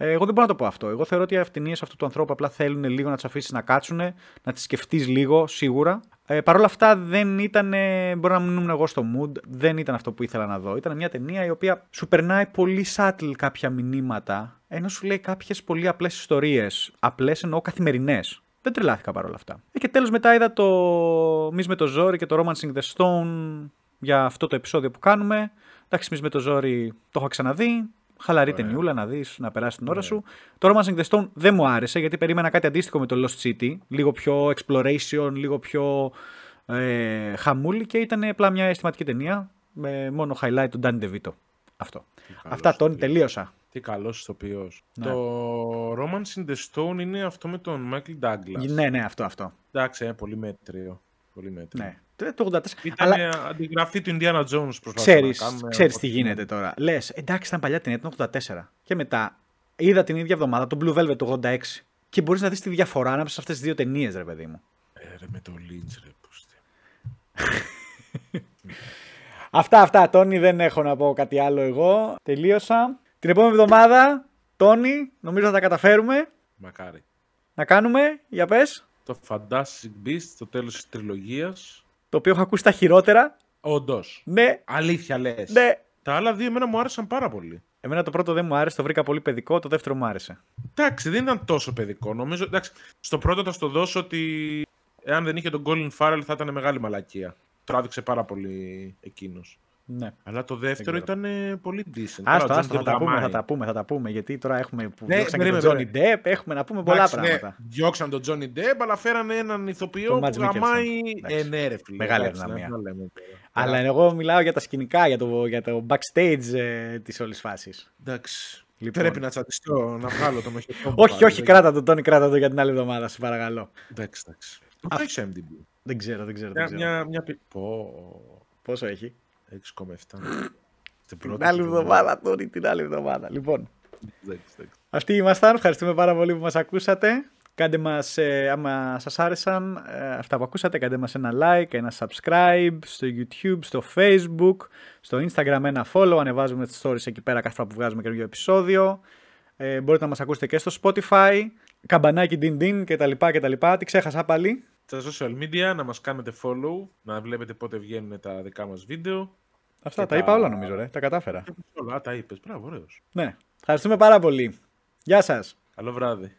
Ε, Εγώ δεν μπορώ να το πω αυτό. Εγώ θεωρώ ότι οι ταινίε αυτού του ανθρώπου απλά θέλουν λίγο να τις αφήσεις να κάτσουν, να τις σκεφτείς λίγο σίγουρα. Ε, Παρ' όλα αυτά δεν ήταν. ε, Μπορεί να μην ήμουν εγώ στο mood, δεν ήταν αυτό που ήθελα να δω. Ήταν μια ταινία η οποία σου περνάει πολύ subtle κάποια μηνύματα, ενώ σου λέει κάποιες πολύ απλές ιστορίες. Απλές εννοώ καθημερινές. Δεν τρελάθηκα παρόλα αυτά. Ε, και τέλος μετά είδα το Μη με το ζόρι και το Romancing the Stone για αυτό το επεισόδιο που κάνουμε. Εντάξει, Μη με το ζόρι το έχω ξαναδεί. Χαλαρή Ωραία. ταινιούλα να δεις, να περάσει την ώρα σου. Το Romancing the Stone δεν μου άρεσε γιατί περίμενα κάτι αντίστοιχο με το Lost City. Λίγο πιο exploration, λίγο πιο ε, χαμούλη και ήταν απλά μια αισθηματική ταινία με μόνο highlight του Danny DeVito. Αυτό. καλός Αυτά, Τόνι, ηθοποιός. τελείωσα. Τι καλός ηθοποιός. Ναι. Το Romance in the Stone είναι αυτό με τον Michael Douglas. Ναι, ναι, αυτό, αυτό. Εντάξει, ε, πολύ μέτριο. Πολύ μέτριο. Ναι. Το το 84. Ήταν Αλλά Αλλά... αντιγραφή του Indiana Jones προσπαθούμε ξέρεις, να κάνουμε. ξέρεις από τι την- γίνεται τώρα. Λες, εντάξει, ήταν παλιά την ήταν 84. Και μετά είδα την ίδια εβδομάδα το Blue Velvet το 86. Και μπορείς να δεις τη διαφορά ανάμεσα σε αυτές τις δύο ταινίες, ρε παιδί μου. Ε, ρε, με το Lynch, ρε, πούστε. Αυτά, αυτά, Τόνι, δεν έχω να πω κάτι άλλο εγώ. Τελείωσα. Την επόμενη εβδομάδα, Τόνι, νομίζω θα τα καταφέρουμε. Μακάρι. Να κάνουμε, για πες, Το Fantastic Beasts, το τέλος της τριλογίας. Το οποίο έχω ακούσει τα χειρότερα. Όντως. Ναι, Αλήθεια λες. ναι. Τα άλλα δύο εμένα μου άρεσαν πάρα πολύ. Εμένα το πρώτο δεν μου άρεσε, το βρήκα πολύ παιδικό, το δεύτερο μου άρεσε. Εντάξει, δεν ήταν τόσο παιδικό. Νομίζω, εντάξει, στο πρώτο θα στο δώσω ότι εάν δεν είχε τον Colin Farrell θα ήταν μεγάλη μαλακία. Τράβηξε πάρα πολύ εκείνος. Ναι. Αλλά το δεύτερο ξέρω. ήταν ε, πολύ decent. Άστο, Τώρα, ο άστο, Johnny θα τα Depp πούμε, θα γαμάει. τα πούμε, θα τα πούμε, γιατί τώρα έχουμε που Ναι, διώξαν και τον περίμενε, Johnny Depp, έχουμε να πούμε πολλά Εντάξει, πράγματα. Ναι, διώξαν τον Johnny Depp, αλλά φέρανε έναν ηθοποιό Τον που Mads Mikkelsen. γαμάει. Εντάξει. Ε, ναι, ρε φίλε. Μεγάλη εντάξει, αδυναμία. να τα λέμε τώρα. Αλλά εγώ μιλάω για τα σκηνικά, για το, για το backstage ε, της όλης φάσης. Εντάξει. Λοιπόν. Πρέπει να τσατιστώ, να βγάλω το μοχετό μου. όχι, πάλι, όχι, δεν- κράτα το, Τόνι, κράτα το για την άλλη εβδομάδα, σε παρακαλώ. Εντάξει, εντάξει. Το έχει σε MDB. Δεν ξέρω, δεν ξέρω. Δεν Μια, ξέρω. μια, μια... πι- Πω, Πόσο έχει; 6,7. Στην Την πρώτη άλλη εβδομάδα. εβδομάδα, Τόνι, την άλλη εβδομάδα. Λοιπόν, Εντάξει, εντάξει. αυτοί ήμασταν. Ευχαριστούμε πάρα πολύ που μας ακούσατε. Κάντε μας, ε, άμα σας άρεσαν ε, αυτά που ακούσατε, κάντε μας ένα like, ένα subscribe στο YouTube, στο Facebook, στο Instagram ένα follow, ανεβάζουμε τις stories εκεί πέρα κάθε φορά που βγάζουμε καινούργιο επεισόδιο. Ε, μπορείτε να μας ακούσετε και στο Spotify, καμπανάκι din din κτλ. κτλ. Τι ξέχασα πάλι; Στα social media να μας κάνετε follow, να βλέπετε πότε βγαίνουν τα δικά μας βίντεο. Αυτά Και τα τα- είπα όλα νομίζω, ρε. Τα κατάφερα. Όλα τα είπες. Μπράβο, ωραίος. Ναι. Ευχαριστούμε πάρα πολύ. Γεια σας. Καλό βράδυ.